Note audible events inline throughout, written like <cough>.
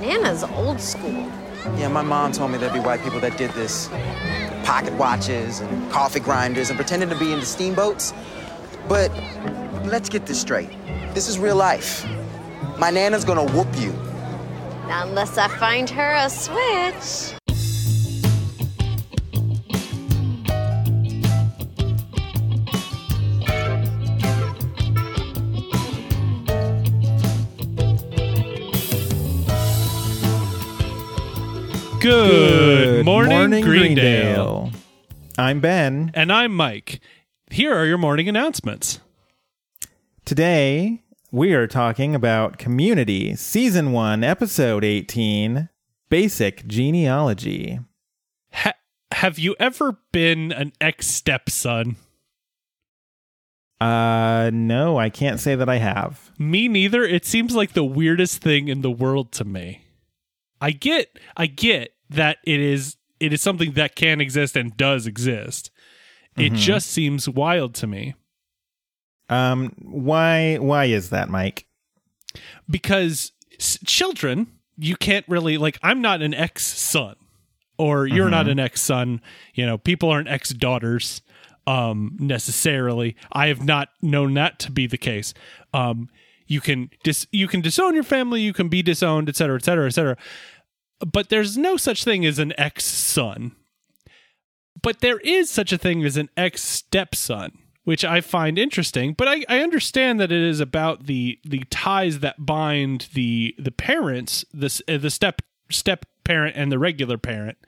Nana's old school. Yeah, my mom told me there'd be white people that did this. Pocket watches and coffee grinders and pretending to be into steamboats. But let's get this straight. This is real life. My Nana's gonna whoop you. Unless I find her a switch. Good, morning, Greendale. I'm Ben. And I'm Mike. Here are your morning announcements. Today, we are talking about Community, Season 1, Episode 18 Basic Genealogy. Ha- have you ever been an ex stepson? Uh, no, I can't say that I have. Me neither. It seems like the weirdest thing in the world to me. I get I get that it is it is something that can exist and does exist. It just seems wild to me Um, why why is that, Mike? because s- children, you can't really like I'm not an ex son or you're not an ex son, you know, people aren't ex daughters um necessarily. I have not known that to be the case. Um you can dis you can disown your family, you can be disowned, et cetera, et cetera, et cetera. But there's no such thing as an ex son. But there is such a thing as an ex stepson, which I find interesting. But I, I understand that it is about the the ties that bind the the parents, the uh, the step step parent and the regular parent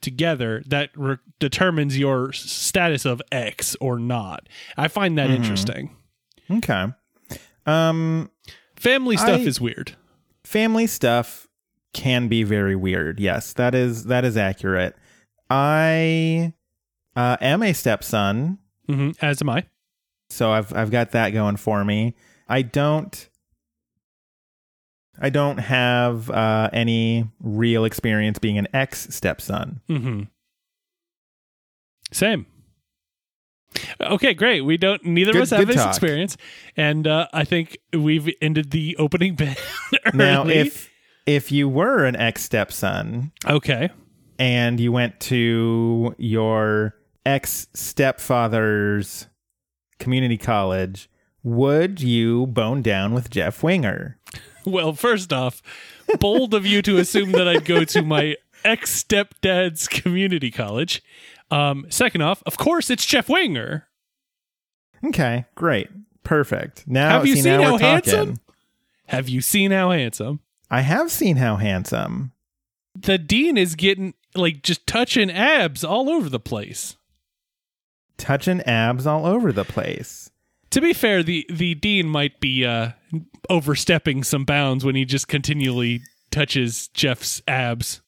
together that re- determines your status of ex or not. I find that interesting. Okay. Um, Family stuff I- is weird. family stuff can be very weird. Yes, that is that is accurate. I uh, am a stepson, hmm As am I. so I've I've got that going for me. I don't I don't have uh, any real experience being an ex stepson. Mm-hmm. Same. Okay, great. We don't. Neither Good- of us have this talk. experience, and uh, I think we've ended the opening <laughs> bit early. Now, if if you were an ex stepson okay, and you went to your ex stepfather's community college, would you bone down with Jeff Winger? well, first off, bold of you to assume that I'd go to my ex stepdad's community college. Um, second off, of course, it's Jeff Winger. Okay, great. Perfect. Now, Have you see, seen how handsome? Have you seen how handsome? I have seen how handsome. The dean is getting like just touching abs all over the place. Touching abs all over the place. To be fair, the the dean might be uh, overstepping some bounds when he just continually touches Jeff's abs.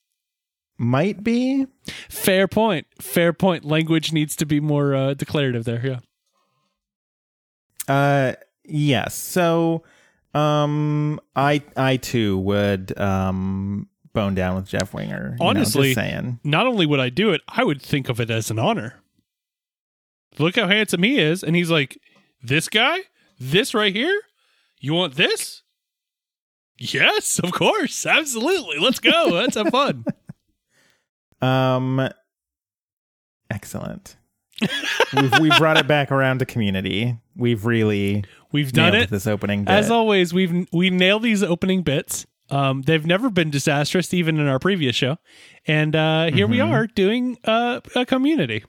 Might be. Fair point. Fair point. Language needs to be more uh, declarative there. Yeah. Uh yes. So um I I too would um bone down with Jeff Winger. know, Honestly, just saying. Not only would I do it, I would think of it as an honor. Look how handsome he is, and he's like, "This guy, this right here, you want this?" Yes, of course, absolutely. Let's go. Let's have fun. <laughs> Um excellent. We've we brought it back around to community. We've really We've done it. this opening bit. As always, we've we nail these opening bits. Um, they've never been disastrous, even in our previous show. And uh, here we Mhm. are doing uh, a community.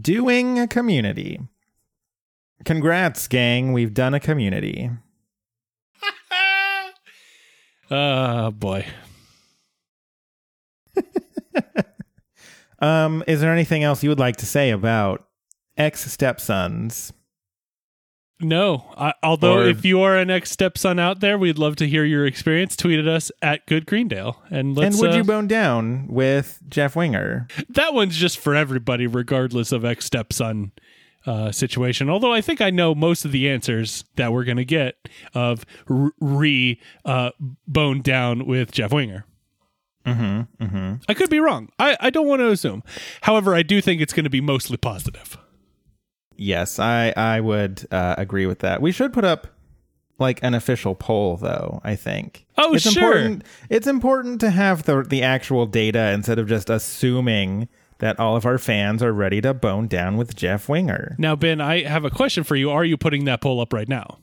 doing a community. Congrats, gang. We've done a community. Oh <laughs> boy. Um, is there anything else you would like to say about ex stepsons? No. I, although, Or- if you are an ex stepson out there, we'd love to hear your experience. Tweet at us at Good Greendale, and let's. and would uh, you bone down with Jeff Winger? that one's just for everybody, regardless of ex stepson uh, situation. Although I think I know most of the answers that we're gonna get of re uh, boned down with Jeff Winger. Mm-hmm. Mm-hmm. I could be wrong. I, I don't want to assume. However, I do think it's going to be mostly positive. Yes, I I would uh, agree with that. We should put up like an official poll though, I think. Oh, it's sure. Important, it's important to have the the actual data instead of just assuming that all of our fans are ready to bone down with Jeff Winger. Now, Ben, I have a question for you. Are you putting that poll up right now?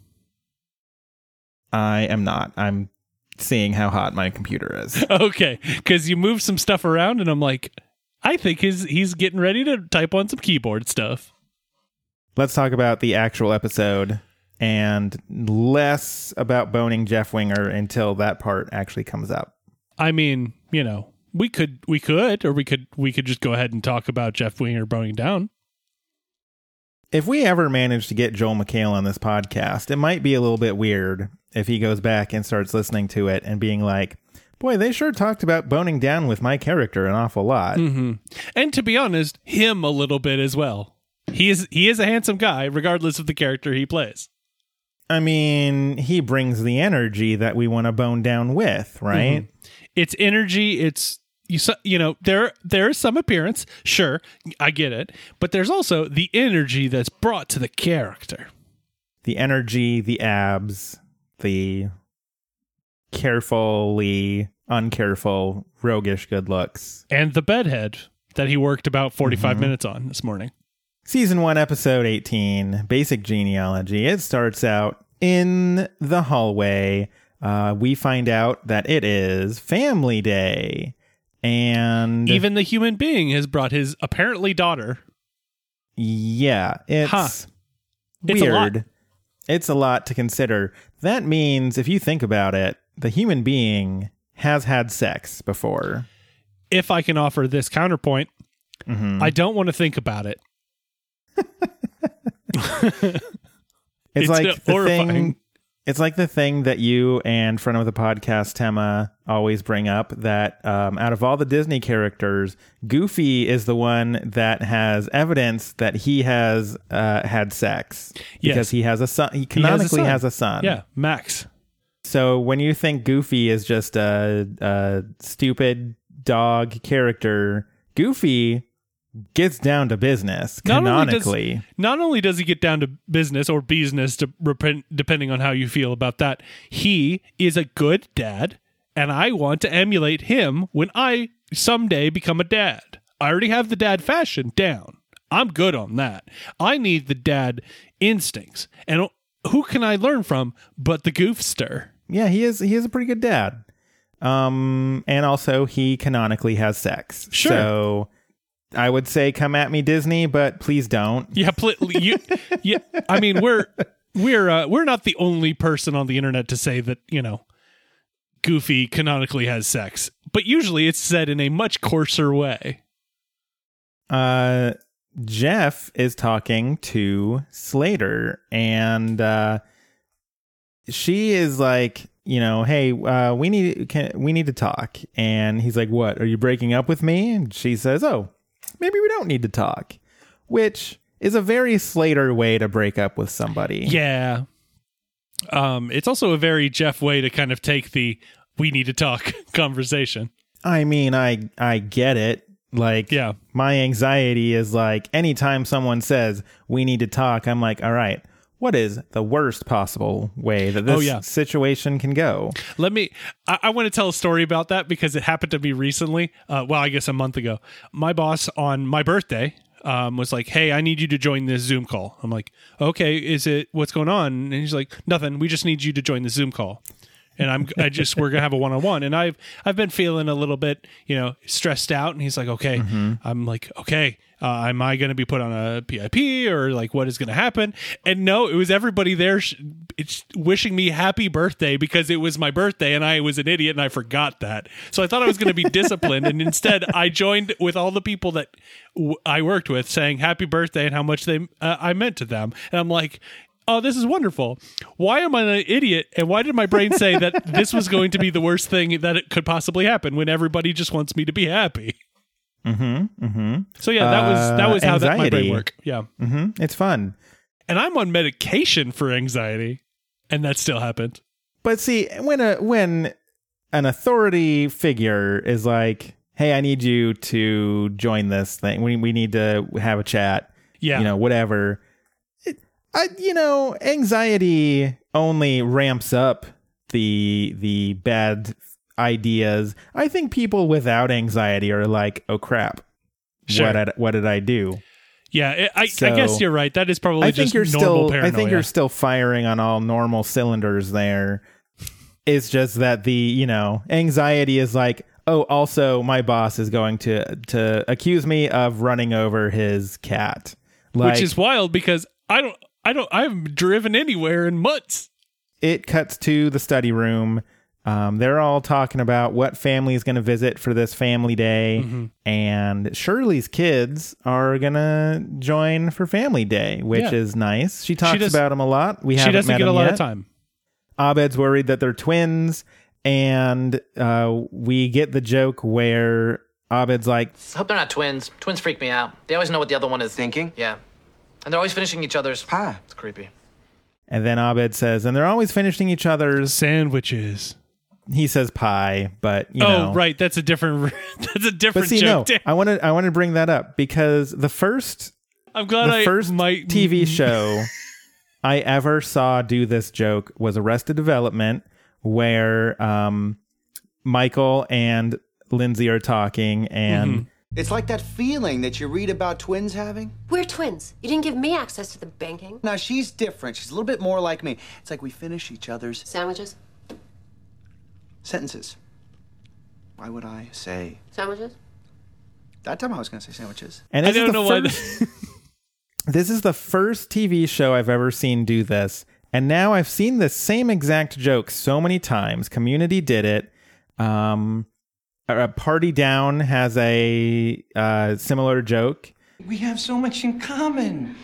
I am not. I'm seeing how hot my computer is. <laughs> Okay, because you move some stuff around, and I'm like, I think he's he's getting ready to type on some keyboard stuff. Let's talk about the actual episode and less about boning Jeff Winger until that part actually comes up. I mean, you know, we could we could, or we could we could just go ahead and talk about Jeff Winger boning down. If we ever manage to get Joel McHale on this podcast, it might be a little bit weird if he goes back and starts listening to it and being like, boy, they sure talked about boning down with my character an awful lot. Mm-hmm. And to be honest, him a little bit as well. He is he is a handsome guy, regardless of the character he plays. I mean, he brings the energy that we want to bone down with, right? Mm-hmm. It's energy. It's you. You know, there there is some appearance. Sure, I get it, but there's also the energy that's brought to the character. The energy, the abs, the carefully uncareful, roguish good looks. and the bedhead that he worked about 45 minutes on this morning. Season 1, Episode 18, Basic Genealogy. It starts out in the hallway. Uh, we find out that it is Family Day. And Even the human being has brought his apparently daughter. yeah, it's Huh. It's a weird. It's a lot to consider. That means, if you think about it, the human being has had sex before. If I can offer this counterpoint, Mm-hmm. I don't want to think about it. <laughs> It's, It's like the horrifying. thing. It's like the thing that you and friend of the podcast Tema always bring up that um, out of all the Disney characters, Goofy is the one that has evidence that he has uh, had sex Yes. because he has a son. He has a canonically son. has a son. Yeah, Max. So when you think Goofy is just a, a stupid dog character, Goofy gets down to business Not only does- canonically. Not only does he get down to business or business, to repent, depending on how you feel about that, he is a good dad, and I want to emulate him when I someday become a dad. I already have the dad fashion down. I'm good on that. I need the dad instincts, and who can I learn from but the goofster? Yeah, he is. He is a pretty good dad. Um, and also he canonically has sex. Sure. So I would say, come at me, Disney, but please don't. Yeah, pl- you, yeah. I mean, we're we're uh, we're not the only person on the internet to say that you know, Goofy canonically has sex, but usually it's said in a much coarser way. Uh, Jeff is talking to Slater, and uh, she is like, you know, hey, uh, we need can, we need to talk. And he's like, what? Are you breaking up with me? And she says, oh, maybe we don't need to talk, which is a very Slater way to break up with somebody. Yeah. Um, it's also a very Jeff way to kind of take the "we need to talk" <laughs> conversation. I mean, I I get it. Like, Yeah. my anxiety is like anytime someone says we need to talk, I'm like, all right, what is the worst possible way that this Oh, yeah. situation can go? Let me. I, I want to tell a story about that because it happened to me recently. Uh, well, I guess a month ago. My boss on my birthday um, was like, "Hey, I need you to join this Zoom call." I'm like, "Okay, is it what's going on?" And he's like, "Nothing. We just need you to join the Zoom call." And I'm, I just, we're gonna have a one on one. And I've, I've been feeling a little bit, you know, stressed out. And he's like, "Okay." I'm like, "Okay." Uh, am I going to be put on a PIP or like what is going to happen? And no, it was everybody there sh- it's wishing me happy birthday because it was my birthday and I was an idiot and I forgot that. So I thought I was going to be <laughs> disciplined. And instead, I joined with all the people that w- I worked with saying happy birthday and how much they uh, I meant to them. And I'm like, oh, this is wonderful. Why am I an idiot? And why did my brain say that <laughs> this was going to be the worst thing that it could possibly happen when everybody just wants me to be happy? Mm-hmm. Mm-hmm. So yeah, that was that Uh, was how that my brain worked. Yeah, Mm-hmm. It's fun. and I'm on medication for anxiety, and that still happened. But see, when a when an authority figure is like, "Hey, I need you to join this thing. We we need to have a chat." Yeah, You know, whatever. I you know, anxiety only ramps up the the bad ideas. I think people without anxiety are like, "Oh crap. Sure. What did, what did I do?" Yeah, it, I, I guess you're right. That is probably I just think you're normal still paranoia. I think you're still firing on all normal cylinders there. It's just that the, you know, anxiety is like, "Oh, also my boss is going to to accuse me of running over his cat." Like which is wild because I don't, I don't, I haven't driven anywhere in months. it cuts to the study room. Um, they're all talking about what family is going to visit for this family day, Mm-hmm. and Shirley's kids are going to join for family day, which Yeah. is nice. She talks does- about them a lot. We She haven't doesn't met get a lot yet. of time. Abed's worried that they're twins, and uh, we get the joke where Abed's like, I hope they're not twins. Twins freak me out. They always know what the other one is Thinking? Yeah. And they're always finishing each other's. Pie. It's creepy. and then Abed says, and they're always finishing each other's. Sandwiches. He says pie, but you know. oh, right. That's a different. <laughs> That's a different But see, joke. no, Dan. I want to I want to bring that up because the first I'm glad the I first might TV show <laughs> I ever saw do this joke was Arrested Development, where um, Michael and Lindsay are talking, and Mm-hmm. It's like that feeling that you read about twins having. We're twins. You didn't give me access to the banking. Now, she's different. She's a little bit more like me. It's like we finish each other's Sandwiches? sentences. Why would I say? Sandwiches? That time I was going to say sandwiches. and I this is don't the know why. first, <laughs> this is the first TV show I've ever seen do this, and now I've seen the same exact joke so many times. Community did it. Um, a Party Down has a uh, similar joke. We have so much in common.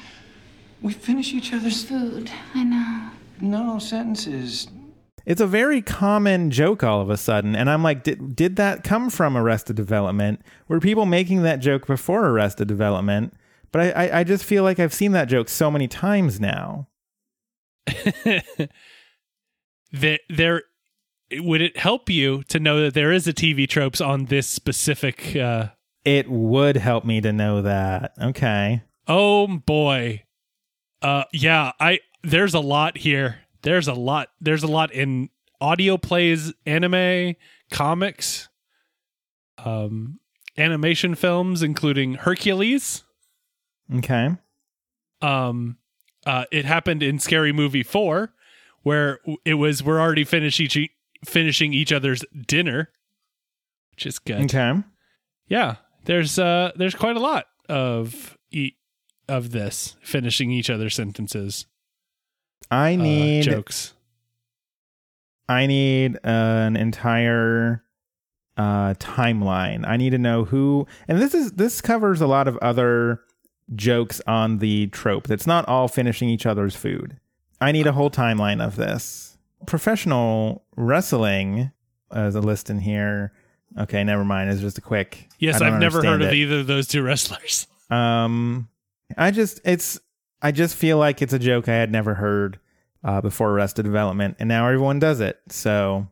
We finish each other's Food. I know. no sentences. It's a very common joke all of a sudden, and I'm like, did did that come from Arrested Development? Were people making that joke before Arrested Development? But I, I, I just feel like I've seen that joke so many times now. <laughs> there, there would it help you to know that there is a TV tropes on this specific uh It would help me to know that. Okay. oh boy uh yeah i there's a lot here there's a lot there's a lot in audio plays anime comics um animation films including hercules Okay. um uh it happened in scary movie 4 where it was we're already finish each finishing each other's dinner which is good Okay. yeah there's uh there's quite a lot of e- of this finishing each other's sentences I uh, need jokes I need an entire uh timeline. I need to know who and this is this covers a lot of other jokes on the trope. That's not all finishing each other's food. I need a whole timeline of this. Professional wrestling as a list in here. Okay, never mind. It's just a quick. yes i've never heard understand of either of those two wrestlers Um, I just it's I just feel like it's a joke I had never heard uh, before Arrested Development, and now everyone does it. So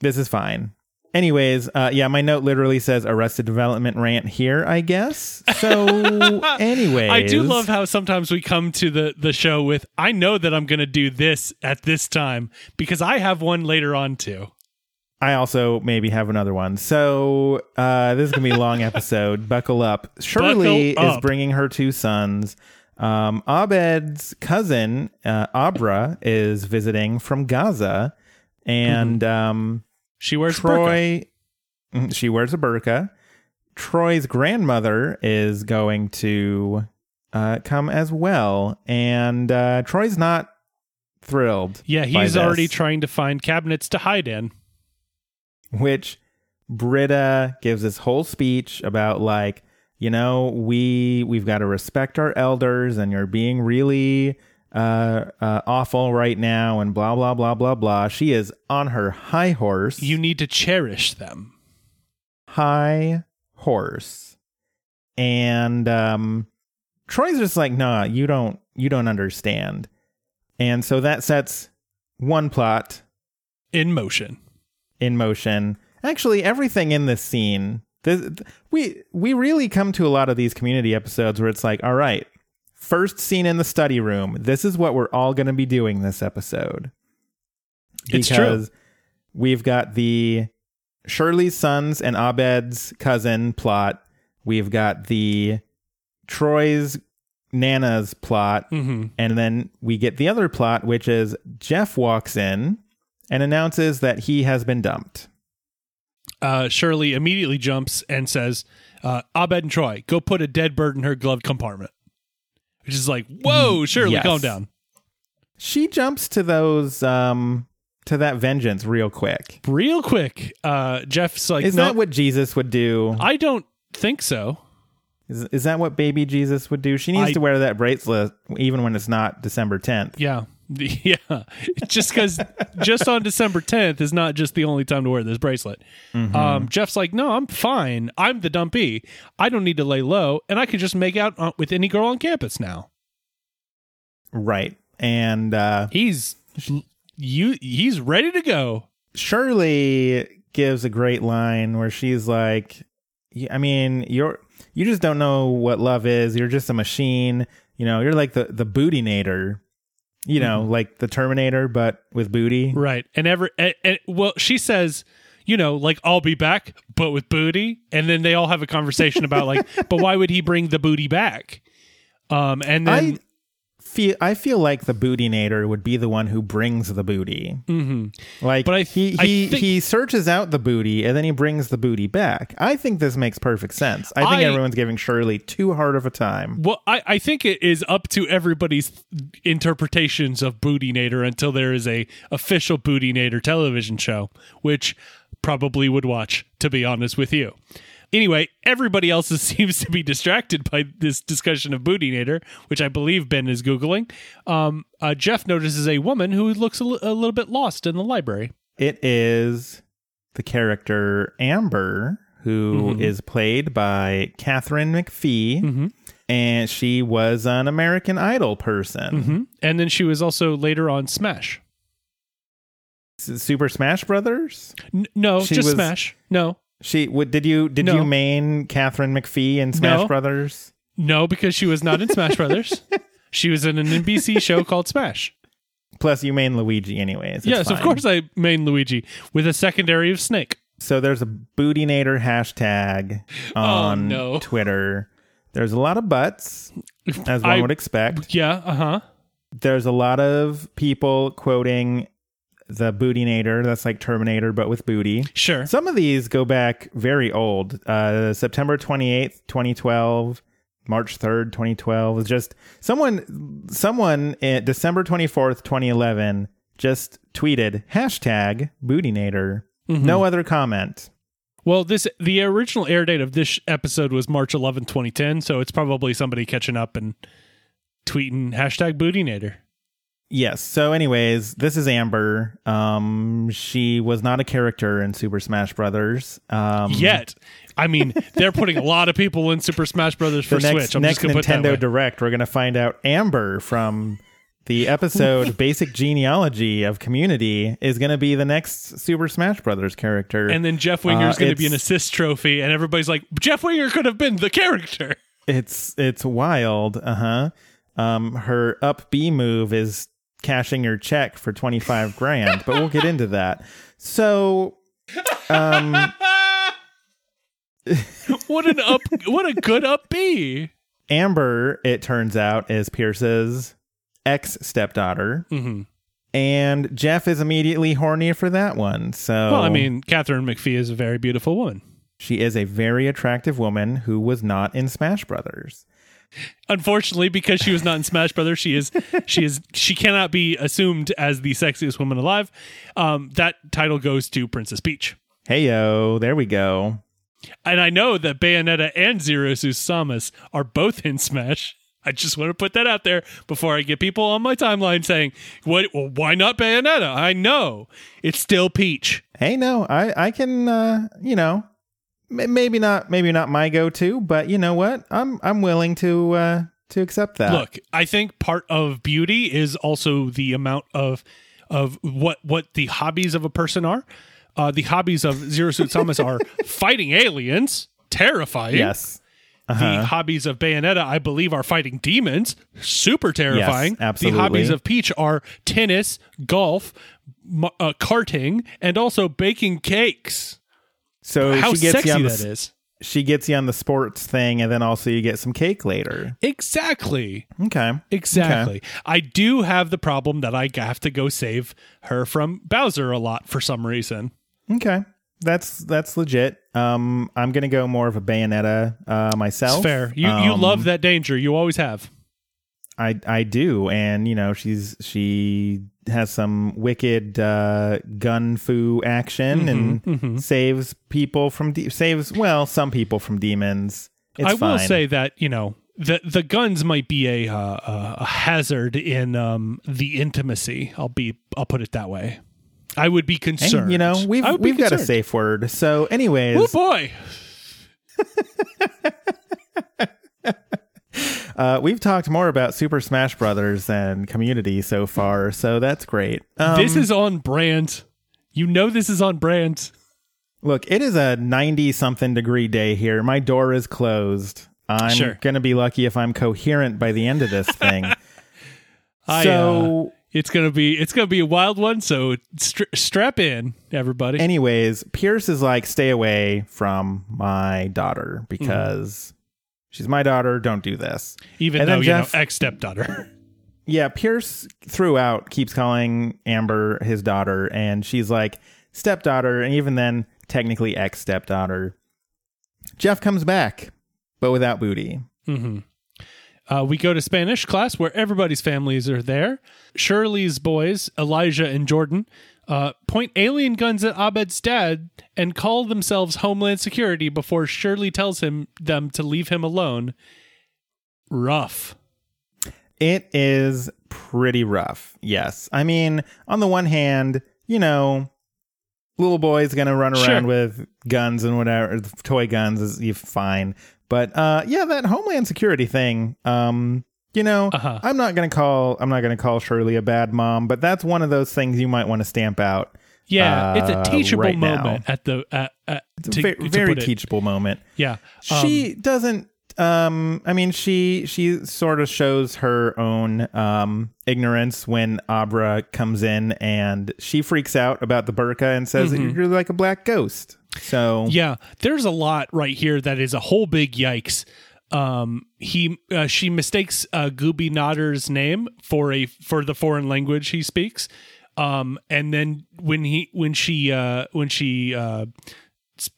this is fine. Anyways, uh, yeah, my note literally says Arrested Development rant here. I guess. So, <laughs> anyways, i do love how sometimes we come to the the show with i know that i'm gonna do this at this time because i have one later on too I also maybe have another one. So uh, this is gonna be a long <laughs> episode. Buckle up. Shirley Buckle is bringing her two sons. Um, Abed's cousin uh, Abra is visiting from Gaza, and um, she wears a burqa. Troy. Mm, She wears a burqa. Troy's grandmother is going to uh, come as well, and uh, Troy's not thrilled. yeah he's already trying to find cabinets to hide in which Britta gives this whole speech about like, you know, we we've got to respect our elders and you're being really uh, uh awful right now and blah blah blah blah blah. She is on her high horse. you need to cherish them high horse. And um Troy's just like, "Nah, you don't you don't understand." And so that sets one plot in motion in motion. Actually, everything in this scene, this, we we really come to a lot of these community episodes where it's like, all right, first scene in the study room. This is what we're all going to be doing this episode. It's true. we've got the Shirley's sons and Abed's cousin plot. We've got the Troy's Nana's plot. Mhm. And then we get the other plot, which is Jeff walks in and announces that he has been dumped. Uh, Shirley immediately jumps and says, uh, Abed and Troy, go put a dead bird in her glove compartment. Which is like, whoa, Shirley, Yes. calm down. She jumps to those um to that vengeance real quick. Real quick, uh, Jeff's like, Is no, that what Jesus would do? I don't think so. Is, is that what baby Jesus would do? She needs I- to wear that bracelet even when it's not December 10th. Yeah. <laughs> Yeah. just because just on December 10th is not just the only time to wear this bracelet. Mm-hmm. Um, Jeff's like, no, I'm fine. I'm the dumpy. I don't need to lay low, and I can just make out uh, with any girl on campus now. Right. And uh He's you. He's ready to go. Shirley gives a great line where she's like, I mean, you're you just don't know what love is. You're just a machine. You know, you're like the the bootinator. You know, like the Terminator, but with booty. Right. And ever and, and well, she says, you know, like I'll be back, but with booty. And then they all have a conversation about like, <laughs> but why would he bring the booty back? Um, and then I feel I feel like the booty bootinator would be the one who brings the booty. Mm-hmm. Like, But I- he I he think- he searches out the booty and then he brings the booty back. I think this makes perfect sense. I think I- everyone's giving Shirley too hard of a time. Well, I, I think it is up to everybody's interpretations of booty Bootinator until there is a official booty Bootinator television show, which probably would watch, to be honest with you. Anyway, everybody else <laughs> seems to be distracted by this discussion of Bootinator, which I believe Ben is Googling. Um, uh, Jeff notices a woman who looks a little bit lost in the library. It is the character Amber, who is played by Katharine McPhee, and she was an American Idol person. And then she was also later on Smash. Super Smash Brothers. N- no, She just was- Smash. No. She what did you did No. you main Katharine McPhee in Smash No. Brothers? No, because she was not in Smash Brothers. <laughs> She was in an NBC show called Smash. Plus, you main Luigi anyways. Yes, of course I main Luigi with a secondary of Snake. So there's a Bootinator hashtag on Oh, no. Twitter. There's a lot of butts, as one I- would expect. Yeah, uh huh. There's a lot of people quoting the Bootinator. That's like Terminator, but with booty. Sure. Some of these go back very old. Uh, September 28th, 2012. March 3rd, 2012 is just someone someone in December 24th, 2011 just tweeted hashtag bootinator. Mm-hmm. No other comment. Well, this the original air date of this episode was March 11, 2010, so it's probably somebody catching up and tweeting hashtag Bootinator. Yes. So anyways, this is Amber. Um she was not a character in Super Smash Brothers. Um Yet, I mean, they're putting a lot of people in Super Smash Brothers for next, Switch. I'm next just gonna Nintendo. Direct, we're going to find out Amber from the episode <laughs> Basic Genealogy of Community is going to be the next Super Smash Brothers character. and then Jeff Winger is Uh, going to be an assist trophy, and everybody's like, Jeff Winger could have been the character. it's it's wild. Uh huh. Um, her up B move is cashing your check for twenty five grand, but we'll get into that. So, um, <laughs> What an up! what a good up B. Amber, it turns out, is Pierce's ex stepdaughter. Mhm. And Jeff is immediately horny for that one. So, Well, I mean, Katharine McPhee is a very beautiful woman. she is a very attractive woman who was not in Smash Brothers. Unfortunately, because she was not in Smash Brothers, she is she is she cannot be assumed as the sexiest woman alive. Um, that title goes to Princess Peach. Hey yo, there we go. And I know that Bayonetta and Zero Suit Samus are both in Smash. I just want to put that out there before I get people on my timeline saying, "What? Well, why not Bayonetta?" I know it's still Peach. Hey, no, I I can uh, you know, maybe not maybe not my go-to, but you know what? I'm I'm willing to uh to accept that. Look, I think part of beauty is also the amount of of what what the hobbies of a person are. Uh, the hobbies of Zero Suit Samus are <laughs> fighting aliens, terrifying. yes. The hobbies of Bayonetta, I believe, are fighting demons. Super terrifying. absolutely. The hobbies of Peach are tennis, golf, uh, karting, and also baking cakes. So How she gets sexy you on the, that is. She gets you on the sports thing, and then also you get some cake later. Exactly. Okay. Exactly. I do have the problem that I have to go save her from Bowser a lot for some reason. Okay. That's that's legit. Um, I'm gonna go more of a Bayonetta uh, myself. It's fair. You you Um, love that danger. You always have. I I do, and you know she's she has some wicked uh, gun fu action Mm-hmm, and saves people from de- saves well some people from demons. It's I will say that you know the the guns might be a uh, a hazard in um, the intimacy. I'll be I'll put it that way. I would be concerned. you know we've I would be we've got a safe word. So, anyways, Oh boy. <laughs> uh, we've talked more about Super Smash Brothers than Community so far, so that's great. Um, this is on brand. You know this is on brand. Look, it is a 90 something degree day here. My door is closed. I'm Sure. going to be lucky if I'm coherent by the end of this thing. <laughs> I, so, uh, it's gonna be it's gonna be a wild one. So stra- strap in, everybody. anyways, Pierce is like, stay away from my daughter because she's my daughter. Don't do this. Even and though then you Jeff- know ex stepdaughter. <laughs> Yeah, Pierce throughout keeps calling Amber his daughter, and she's like stepdaughter, and even then, technically ex stepdaughter. Jeff comes back, but without booty. Uh, we go to Spanish class where everybody's families are there. Shirley's boys, Elijah and Jordan, uh, point alien guns at Abed's dad and call themselves Homeland Security before Shirley tells him them to leave him alone. Rough. It is pretty rough. Yes. I mean, on the one hand, you know, little boy's gonna run Sure. around with guns and whatever, toy guns is fine. But uh, yeah, that Homeland Security thing. Um, you know, Uh-huh. I'm not gonna call I'm not gonna call Shirley a bad mom, but that's one of those things you might want to stamp out. Yeah, it's uh, a teachable right now. moment at the at, at It's a to- ve- to very put it. teachable moment. Yeah, Um, she doesn't um i mean she she sort of shows her own um ignorance when abra comes in and she freaks out about the burqa and says that you're like a black ghost so Mm-hmm. Yeah, there's a lot right here that is a whole big yikes. Um, he uh, she mistakes uh, Gobi Nadir's name for a for the foreign language he speaks. Um, and then when he when she uh, when she uh,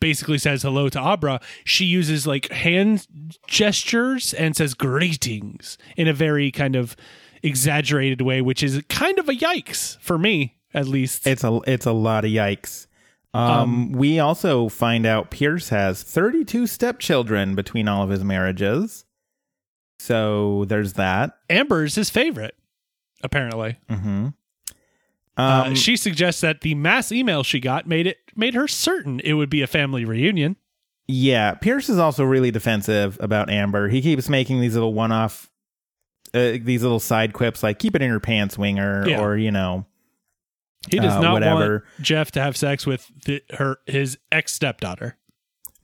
basically says hello to Abra, she uses like hand gestures and says greetings in a very kind of exaggerated way, which is kind of a yikes for me at least. it's a it's a lot of yikes um, we also find out pierce has 32 stepchildren between all of his marriages so there's that Amber's his favorite, apparently. mm-hmm. Uh, um, she suggests that the mass email she got made it made her certain it would be a family reunion. Yeah, Pierce is also really defensive about Amber. He keeps making these little one-off, uh, these little side quips like "keep it in your pants, winger," Yeah. or you know, He does Uh, not whatever. want Jeff to have sex with the, her his ex stepdaughter.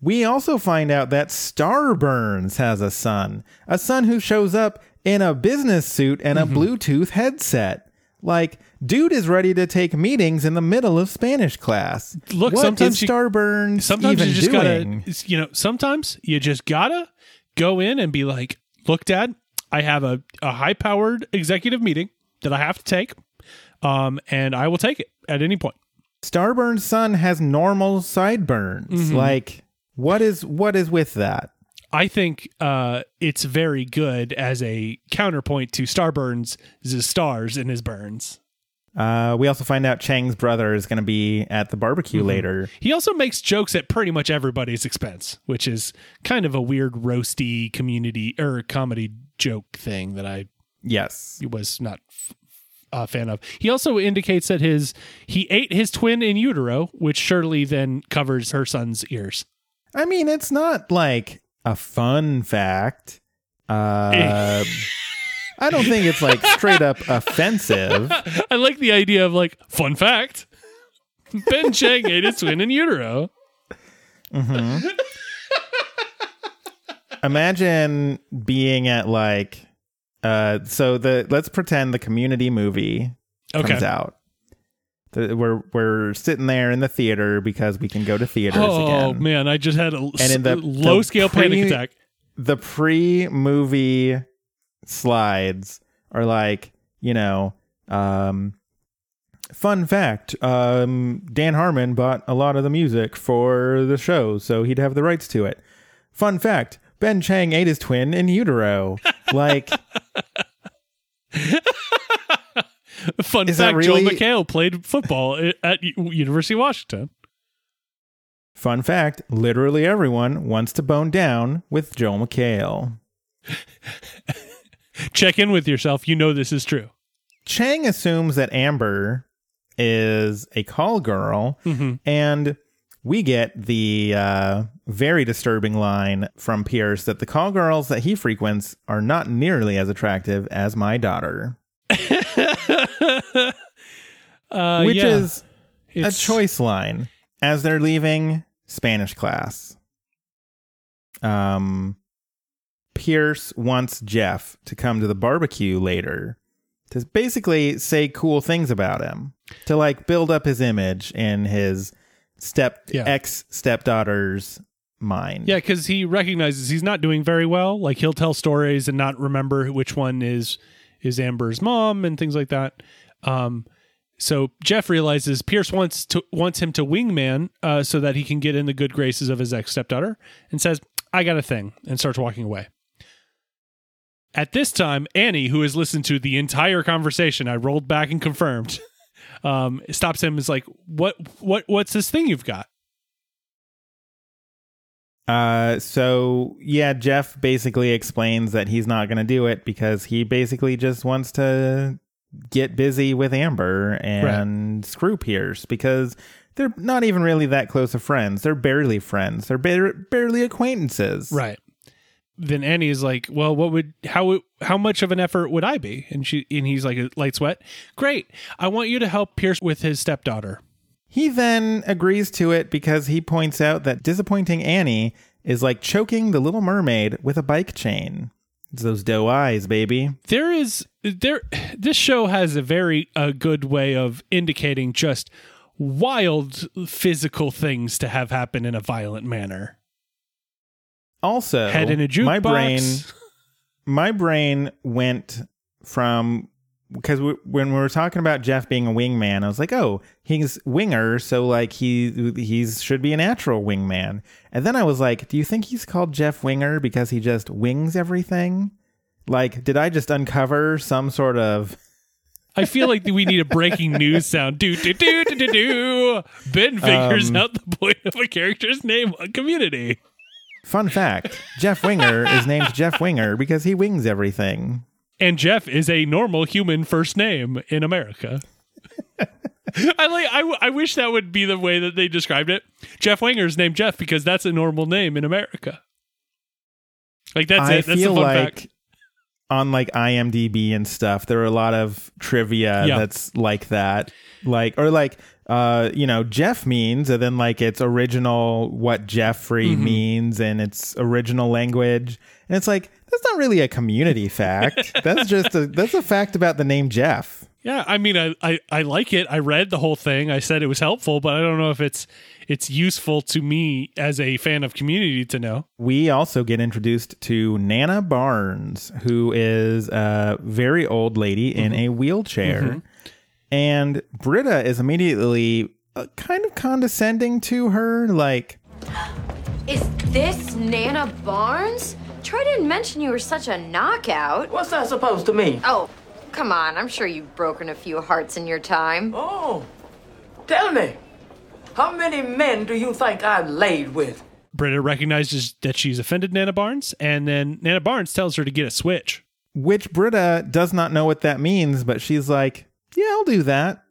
We also find out that Starburns has a son, a son who shows up in a business suit and a Mm-hmm. Bluetooth headset. Like, dude is ready to take meetings in the middle of Spanish class. Look, What sometimes you- Starburns Sometimes even you just doing? gotta, you know, sometimes you just gotta go in and be like, "Look, Dad, I have a, a high powered executive meeting that I have to take, um, and I will take it at any point." Starburns' son has normal sideburns. Mm-hmm. Like, what is what is with that? I think uh, it's very good as a counterpoint to Starburns' stars in his burns. Uh, we also find out Chang's brother is going to be at the barbecue Mm-hmm. later. He also makes jokes at pretty much everybody's expense, which is kind of a weird roasty community or comedy joke thing that I Yes. was not f- a fan of. He also indicates that his he ate his twin in utero, which Shirley then covers her son's ears. I mean, it's not like a fun fact. Uh, <laughs> I don't think it's like straight up offensive. <laughs> I like the idea of like fun fact. Ben Chang ate his twin in utero. I imagine being at like uh so the let's pretend the community movie comes Okay. out. The, we're we're sitting there in the theater because we can go to theaters Oh again. man, I just had a And in the- low the scale pre- panic attack. The pre-movie slides are like, you know, um fun fact, um Dan Harmon bought a lot of the music for the show, so he'd have the rights to it. Fun fact, Ben Chang ate his twin in utero. Like <laughs> Fun fact: Joel really- McHale played football at University of Washington. Fun fact literally everyone wants to bone down with Joel McHale. <laughs> Check in with yourself. You know this is true. Chang assumes that Amber is a call girl, and we get the uh, very disturbing line from Pierce that the call girls that he frequents are not nearly as attractive as my daughter, <laughs> Uh, which yeah. is a choice line as they're leaving Spanish class. Um, Pierce wants Jeff to come to the barbecue later to basically say cool things about him, to like build up his image in his step Yeah. ex stepdaughter's mind. Yeah, because he recognizes he's not doing very well. Like he'll tell stories and not remember which one is is Amber's mom and things like that. Um, so Jeff realizes Pierce wants to wants him to wingman uh, so that he can get in the good graces of his ex stepdaughter, and says, "I got a thing," and starts walking away. At this time, Annie, who has listened to the entire conversation, I rolled back and confirmed, <laughs> um, stops him. and Is like, "What? What? What's this thing you've got?" Uh, so yeah, Jeff basically explains that he's not going to do it because he basically just wants to get busy with Amber and screw Pierce because they're not even really that close of friends. They're barely friends. They're bar- barely acquaintances. Right. Then Annie is like, "Well, what would how how much of an effort would I be?" And she and he's like, "Light sweat. Great. I want you to help Pierce with his stepdaughter." He then agrees to it because he points out that disappointing Annie is like choking the little mermaid with a bike chain. It's those doe eyes, baby. There is there this show has a very a good way of indicating just wild physical things to have happen in a violent manner. Also, Head in a jukebox. my brain my brain went from because we, when we were talking about Jeff being a wingman, I was like, oh, he's winger, so like he he's should be a natural wingman. And then I was like, do you think he's called Jeff Winger because he just wings everything? Like, did I just uncover some sort of I feel like we need a breaking news sound. Do do do do do do. Ben figures Um, out the point of a character's name on Community. fun fact? Jeff Winger is named Jeff Winger because he wings everything. And Jeff is a normal human first name in America. <laughs> I like. I, I wish that would be the way that they described it. Jeff Winger's named Jeff because that's a normal name in America. Like that's I it. That's feel like fact. on like IMDb and stuff, there are a lot of trivia Yeah. that's like that. Like or like uh, you know, Jeff means and then like it's original what Jeffrey Mm-hmm. means and it's original language. And it's like that's not really a community fact. <laughs> that's just a that's a fact about the name Jeff. Yeah, I mean, I, I I like it. I read the whole thing. I said it was helpful, but I don't know if it's it's useful to me as a fan of Community to know. We also get introduced to Nana Barnes, who is a very old lady in Mm-hmm. a wheelchair. And Britta is immediately uh, kind of condescending to her. Like, Is this Nana Barnes? Troy didn't mention you were such a knockout. What's that supposed to mean? Oh, come on. I'm sure you've broken a few hearts in your time. Oh, tell me, how many men do you think I've laid with? Britta recognizes that she's offended Nana Barnes, and then Nana Barnes tells her to get a switch. which Britta does not know what that means, but she's like, yeah, I'll do that.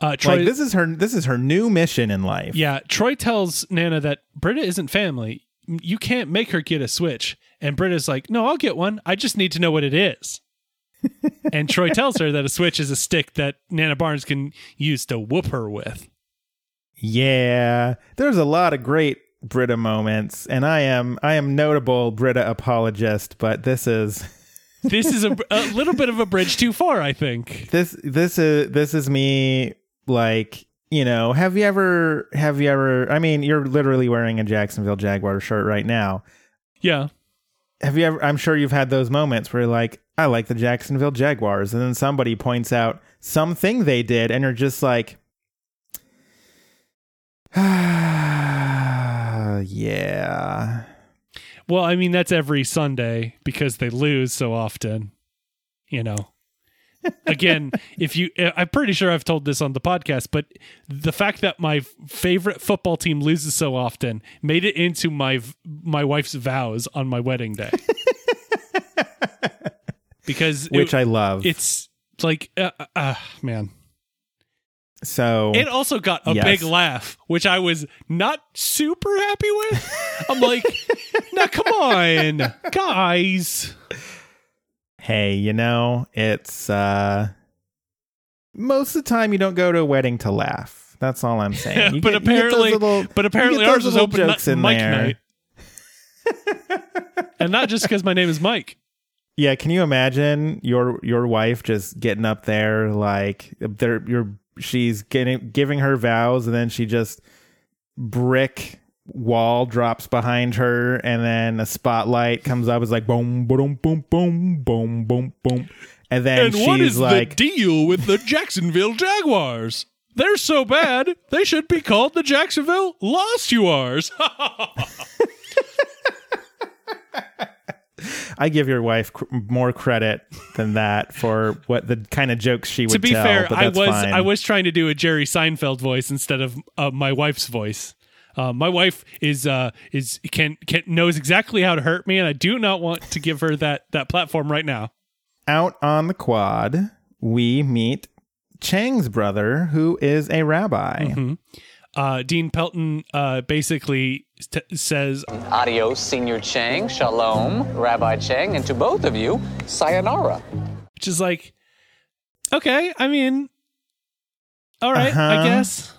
Uh, Troy, like, this is her, this is her new mission in life. Yeah, Troy tells Nana that Britta isn't family. You can't make her get a switch. And Britta's like, no, I'll get one. I just need to know what it is. <laughs> and Troy tells her that a switch is a stick that Nana Barnes can use to whoop her with. Yeah. There's a lot of great Britta moments, and I am I am notable Britta apologist, but this is <laughs> This is a, a little bit of a bridge too far, I think. this this is this is me like you know have you ever have you ever I mean you're literally wearing a Jacksonville Jaguar shirt right now. Yeah. Have you ever I'm sure you've had those moments where you're like I like the Jacksonville Jaguars and then somebody points out something they did and you're just like <sighs> yeah. Well, I mean that's every Sunday because they lose so often. You know. Again, if you I'm pretty sure I've told this on the podcast, but the fact that my favorite football team loses so often made it into my my wife's vows on my wedding day. because Which it, I love. it's like uh, uh, man. so It also got a Yes. big laugh, which I was not super happy with. I'm like, now come on, guys. Hey, you know, it's uh most of the time you don't go to a wedding to laugh. That's all I'm saying. But get- you get those apparently, little- but apparently ours was open jokes in Mike there. night, <laughs> and not just because my name is Mike. Yeah, can you imagine your your wife just getting up there like there you're she's getting giving her vows and then she just brick wall drops behind her and then a spotlight comes up it's like boom boom boom boom boom boom boom and then And she's what is like the deal with the Jacksonville Jaguars? They're so bad, they should be called the Jacksonville Lost You Ars. <laughs> I give your wife cr- more credit than that for what the kind of jokes she would to be tell, fair, but I was fine. I was trying to do a Jerry Seinfeld voice instead of uh, my wife's voice. Uh, my wife is uh, is can can knows exactly how to hurt me, and I do not want to give her that that platform right now. out on the quad, we meet Chang's brother, who is a rabbi. Mm-hmm. Uh, Dean Pelton uh, basically t- says, Adios, Señor Chang. Shalom, Rabbi Chang. And to both of you, sayonara. which is like, okay, I mean, all right, Uh-huh. I guess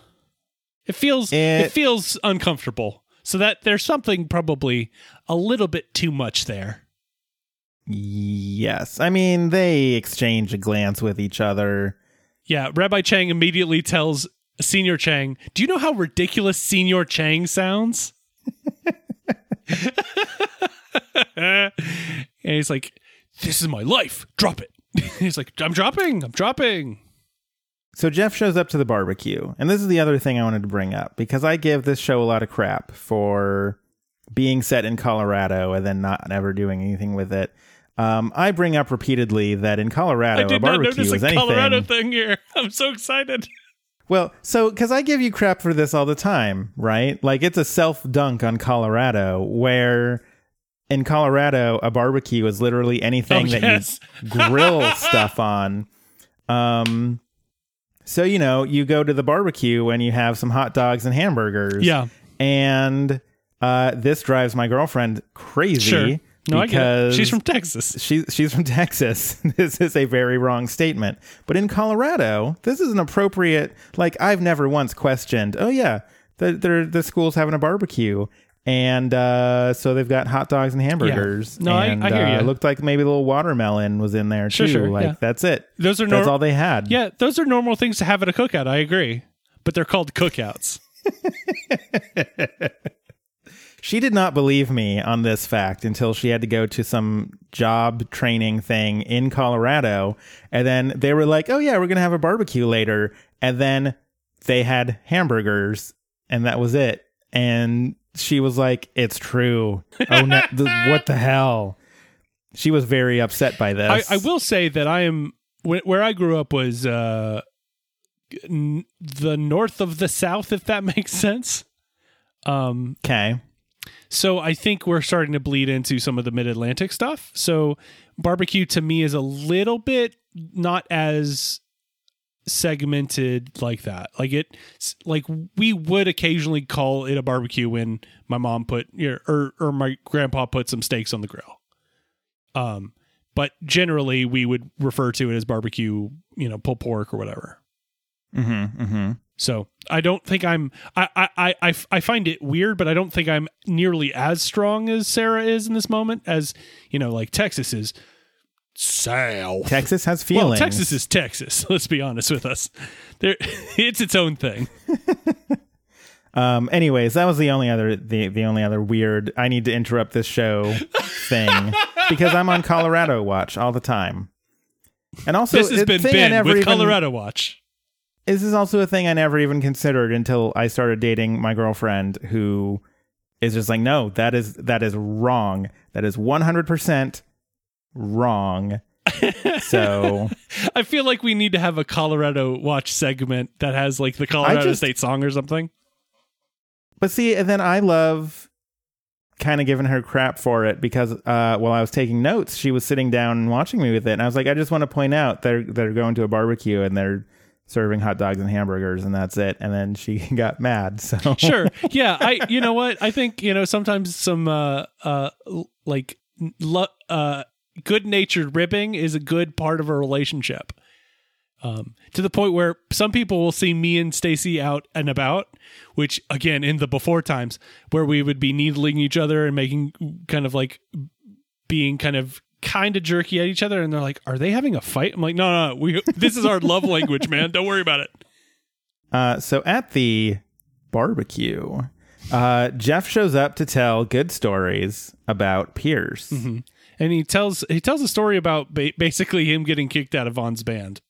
it feels it, It- feels uncomfortable. So that there's something probably a little bit too much there. Yes. I mean, they exchange a glance with each other. Yeah, Rabbi Chang immediately tells Señor Chang, "Do you know how ridiculous Señor Chang sounds?" <laughs> and he's like, "This is my life. Drop it." <laughs> he's like, "I'm dropping. I'm dropping." So Jeff shows up to the barbecue. And this is the other thing I wanted to bring up because I give this show a lot of crap for being set in Colorado and then not ever doing anything with it. Um, I bring up repeatedly that in Colorado, I a did not barbecue notice a is anything. Colorado thing here. <laughs> I'm so excited. Well, so because I give you crap for this all the time, right? Like it's a self dunk on Colorado, where in Colorado a barbecue is literally anything Oh, that yes. you <laughs> grill stuff on. Um, so you know you go to the barbecue and you have some hot dogs and hamburgers. Yeah. and uh, this drives my girlfriend crazy. Sure. No, I get it. because She's from Texas. She's she's from <laughs> Texas. <laughs> this is a very wrong statement. But in Colorado, this is an appropriate. Like I've never once questioned. Oh yeah, the the, the school's having a barbecue, and uh, so they've got hot dogs and hamburgers. No, I- and, I hear uh. It looked like maybe a little watermelon was in there Sure, too. sure, like yeah. that's it. Those are that's all they had. Yeah, those are normal things to have at a cookout. I agree, but they're called cookouts. <laughs> She did not believe me on this fact until she had to go to some job training thing in Colorado. And then they were like, oh, yeah, we're going to have a barbecue later. And then they had hamburgers, and that was it. And she was like, it's true. Oh, no, th- what the hell? She was very upset by this. I will say that I am wh- where I grew up was uh, n- the north of the south, if that <laughs> makes sense. Um, Okay. so I think we're starting to bleed into some of the mid Atlantic stuff. So barbecue to me is a little bit not as segmented like that. Like it, like we would occasionally call it a barbecue when my mom put or or my grandpa put some steaks on the grill. Um, but generally we would refer to it as barbecue, you know, pulled pork or whatever. Mm-hmm. Mm-hmm. So I don't think I'm. I, I I I I find it weird, but I don't think I'm nearly as strong as Sarah is in this moment. As you know, like Texas is. South. Texas has feelings. Well, Texas is Texas. <laughs> Let's be honest with us. There, <laughs> it's its own thing. <laughs> Um, anyways, that was the only other the the only other weird I need to interrupt this show thing because I'm on Colorado Watch all the time. And also, this has been Ben with even- Colorado Watch. This is also a thing I never even considered until I started dating my girlfriend, who is just like, no, that is that is wrong. That is 100 percent wrong. <laughs> so I feel like we need to have a Colorado Watch segment that has like the Colorado just- State song or something. But see, and then I love kind of giving her crap for it because uh, while I was taking notes, she was sitting down and watching me with it, and I was like, I just want to point out they're they're going to a barbecue and they're serving hot dogs and hamburgers, and that's it. And then she <laughs> got mad. So Sure. <laughs> Yeah. I. You know what? I think you know sometimes some uh uh like lo- uh good natured ribbing is a good part of a relationship. Um, to the point where some people will see me and Stacy out and about, which again in the before times where we would be needling each other and making kind of like being kind of kind of jerky at each other, and they're like, "Are they having a fight?" I'm like, "No, no, we this is our love language, man. Don't worry about it." Uh, so at the barbecue, uh, Jeff shows up to tell good stories about Pierce. And he tells he tells a story about ba- basically him getting kicked out of Vaughn's band.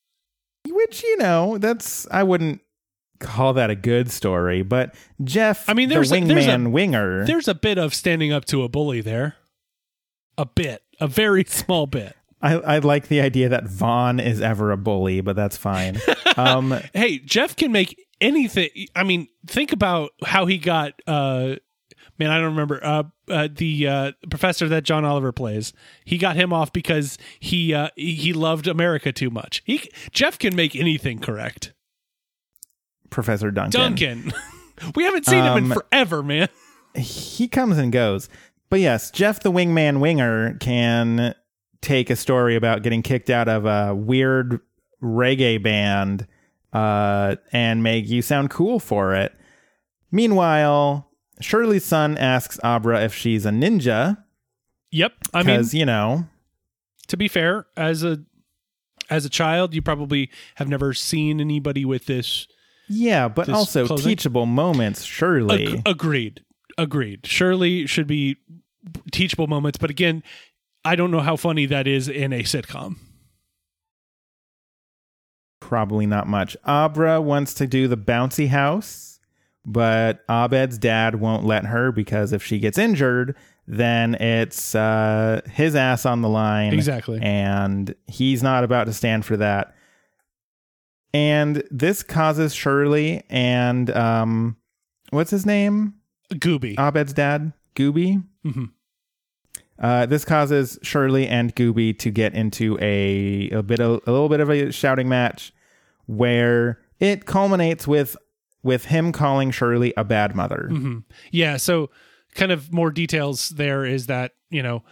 Which you know, that's I wouldn't call that a good story, but Jeff, I mean, there's the a- there's a- wingman winger. There's a bit of standing up to a bully there, a bit, a very <laughs> small bit. I, I like the idea that Vaughn is ever a bully, but that's fine. <laughs> um, Hey, Jeff can make anything. I mean, think about how he got. uh Man, I don't remember uh, uh the uh professor that John Oliver plays. He got him off because he uh he loved America too much. He Jeff can make anything correct. Professor Duncan. Duncan, <laughs> we haven't seen him in Um, forever, man. he comes and goes. But yes, Jeff the wingman winger can take a story about getting kicked out of a weird reggae band uh, and make you sound cool for it. Meanwhile, Shirley's son asks Abra if she's a ninja Yep, I mean, you know, to be fair, as a as a child, you probably have never seen anybody with this. yeah, but This also clothing? teachable moments, surely. Ag- agreed, agreed. Surely should be teachable moments, but again, I don't know how funny that is in a sitcom. Probably not much. Abra wants to do the bouncy house, but Abed's dad won't let her because if she gets injured, then it's uh, his ass on the line. Exactly. And he's not about to stand for that. And this causes Shirley and um, what's his name? Gobi. Abed's dad, Gobi. Mhm. Uh, this causes Shirley and Gobi to get into a a bit of, a little bit of a shouting match, where it culminates with with him calling Shirley a bad mother. Mhm. Yeah. So, kind of more details there is that you know,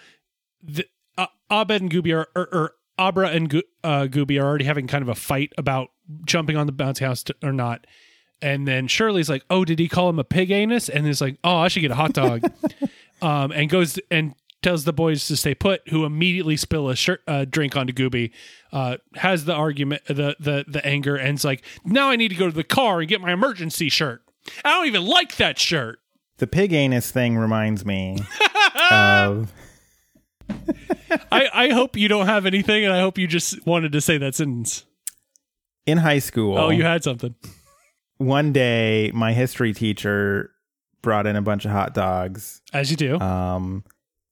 the, uh, Abed and Gobi are, or, or Abra and Go- uh, Gobi are already having kind of a fight about jumping on the bouncy house to, or not. And then Shirley's like, "Oh, did he call him a pig anus?" And it's like, "Oh, I should get a hot dog." <laughs> um, and goes and tells the boys to stay put. Who immediately spill a shirt, uh, drink onto Gobi. Uh, has the argument, the the the anger, and it's like, "Now I need to go to the car and get my emergency shirt." I don't even like that shirt. The pig anus thing reminds me <laughs> of I, I hope you don't have anything, and I hope you just wanted to say that sentence. in high school. Oh, you had something. one day my history teacher brought in a bunch of hot dogs. As you do. Um,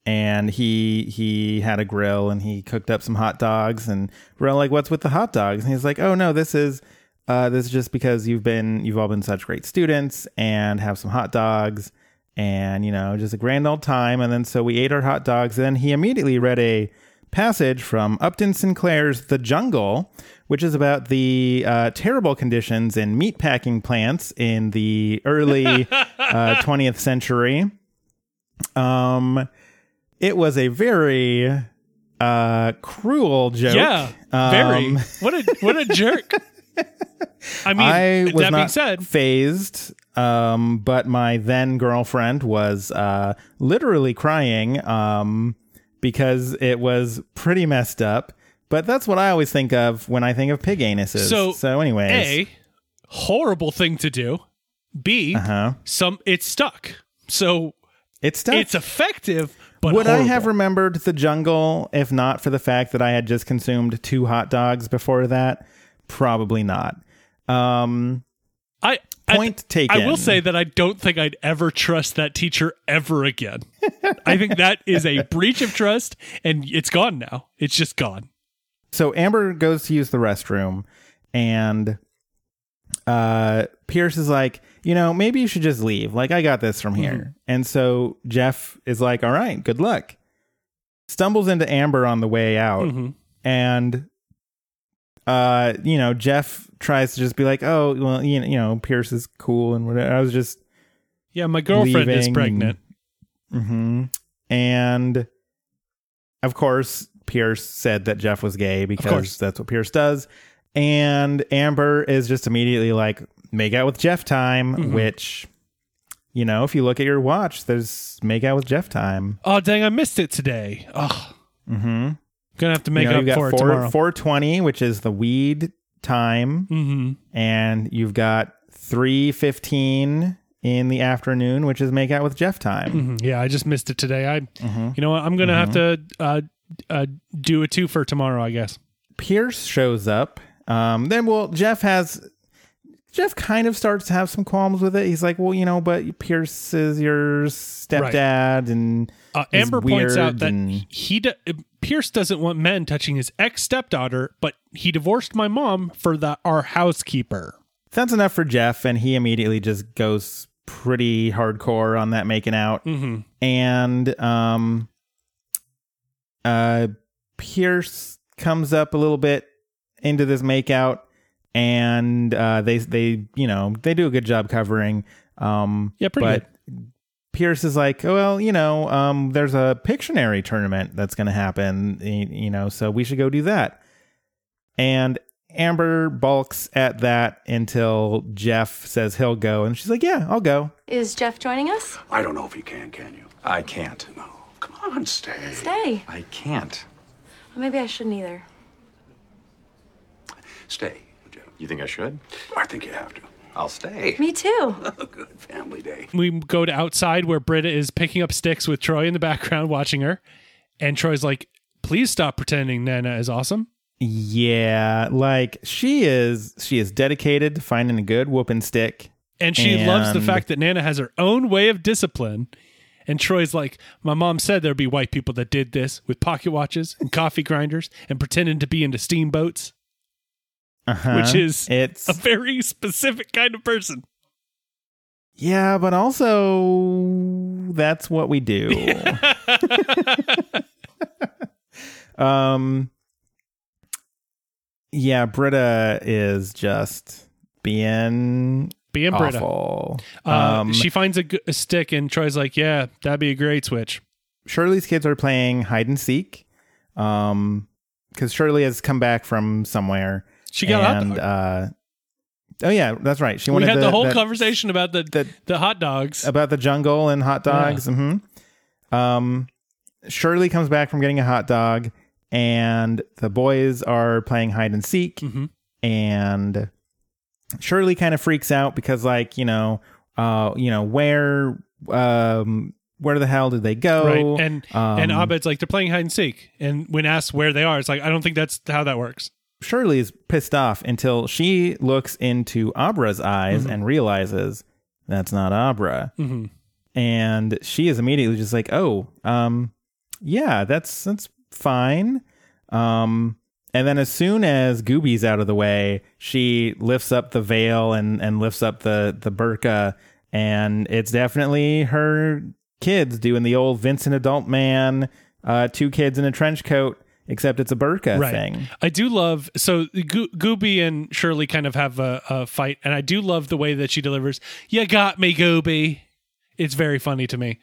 and he he had a grill and he cooked up some hot dogs and we're all like, "What's with the hot dogs?" And he's like, "Oh no, this is uh, this is just because you've been you've all been such great students and have some hot dogs and you know just a grand old time." And then so we ate our hot dogs. And then he immediately read a passage from Upton Sinclair's The Jungle, which is about the uh, terrible conditions in meatpacking plants in the early <laughs> uh, 20th century. Um, it was a very uh cruel joke. Yeah, very. Um, <laughs> what a what a jerk. I mean, I was that not being said, phased, um, but my then girlfriend was uh, literally crying um, because it was pretty messed up. But that's what I always think of when I think of pig anuses. so so anyways, A, horrible thing to do. B, uh-huh. some it's stuck. So it's stuck. it's effective, but Would I have remembered the jungle if not for the fact that I had just consumed two hot dogs before that? Probably not. Um, I point I, taken. I will say that I don't think I'd ever trust that teacher ever again. <laughs> I think that is a breach of trust, and it's gone now. It's just gone. so Amber goes to use the restroom, and uh, Pierce is like, you know, maybe you should just leave. Like, I got this from here. Mm-hmm. And so Jeff is like, all right, good luck. Stumbles into Amber on the way out, Mm-hmm. and uh, you know, Jeff tries to just be like, oh, well, you know, you know, Pierce is cool and whatever. I was just Yeah, my girlfriend is pregnant. hmm And of course, Pierce said that Jeff was gay because that's what Pierce does. And Amber is just immediately like, make out with Jeff time, Mm-hmm. which, you know, if you look at your watch, there's make out with Jeff time. Oh dang, I missed it today. Oh, Mm-hmm. gonna have to make you know, up for it four, tomorrow. 420, which is the weed time. Mm-hmm. And you've got 315 in the afternoon, which is make out with Jeff time. Mhm. Yeah, I just missed it today. I, Mm-hmm. you know what? I'm gonna have to uh, uh, do a two for tomorrow. I guess. Pierce shows up. Um, then, well, Jeff has Jeff kind of starts to have some qualms with it. He's like, well, you know, but Pierce is your stepdad, and Uh, Amber points out that and- he do- Pierce doesn't want men touching his ex stepdaughter, but he divorced my mom for the our housekeeper. that's enough for Jeff, and he immediately just goes pretty hardcore on that making out, Mm-hmm. and um, uh, Pierce comes up a little bit into this makeout, and uh, they they you know they do a good job covering. Um, Yeah, pretty but Pierce is like, oh, well, you know, um, there's a Pictionary tournament that's going to happen, you know, so we should go do that. And Amber balks at that until Jeff says he'll go, and she's like, yeah, I'll go. Is Jeff joining us? I don't know if you can, can you? I can't. No. Come on, stay. Stay. I can't. Well, maybe I shouldn't either. Stay, Jeff. You think I should? I think you have to. I'll stay. Me too. A <laughs> good family day. We go to outside where Britta is picking up sticks with Troy in the background watching her, and Troy's like, "Please stop pretending Nana is awesome." Yeah, like she is, she is dedicated to finding a good whooping stick. And she loves the fact that Nana has her own way of discipline. And Troy's like, My mom said there'd be white people that did this with pocket watches and coffee grinders and pretending to be into steamboats, Uh-huh. which is it's a very specific kind of person. yeah, but also that's what we do. <laughs> um, yeah, Britta is just being Being Britta. awful. Uh, um, she finds a, g- a stick, and Troy's like, Yeah, that'd be a great switch. Shirley's kids are playing hide and seek. Um, because Shirley has come back from somewhere. She got a hot dog. uh, oh yeah, that's right. She wanted. We had the, whole that- conversation about the, that- the hot dogs. about the jungle and hot dogs. hmm Um, Shirley comes back from getting a hot dog, and the boys are playing hide and seek, Mhm. and Shirley kind of freaks out because, like, you know, uh, you know where, um, where the hell did they go? Right. And and Um, Abed's like, They're playing hide and seek. And when asked where they are, it's like, I don't think that's how that works. Shirley's pissed off until she looks into Abra's eyes Mm-hmm. and realizes that's not Abra. Mhm. And she is immediately just like, "Oh, um yeah, that's that's fine." Um and then as soon as Gobi's out of the way, she lifts up the veil and and lifts up the the burqa and it's definitely her kids doing the old Vincent Adultman, uh two kids in a trench coat, except it's a burqa right. thing. I do love so Go- Gobi and Shirley kind of have a, a fight, and I do love the way that she delivers. You got me, Gobi. It's very funny to me.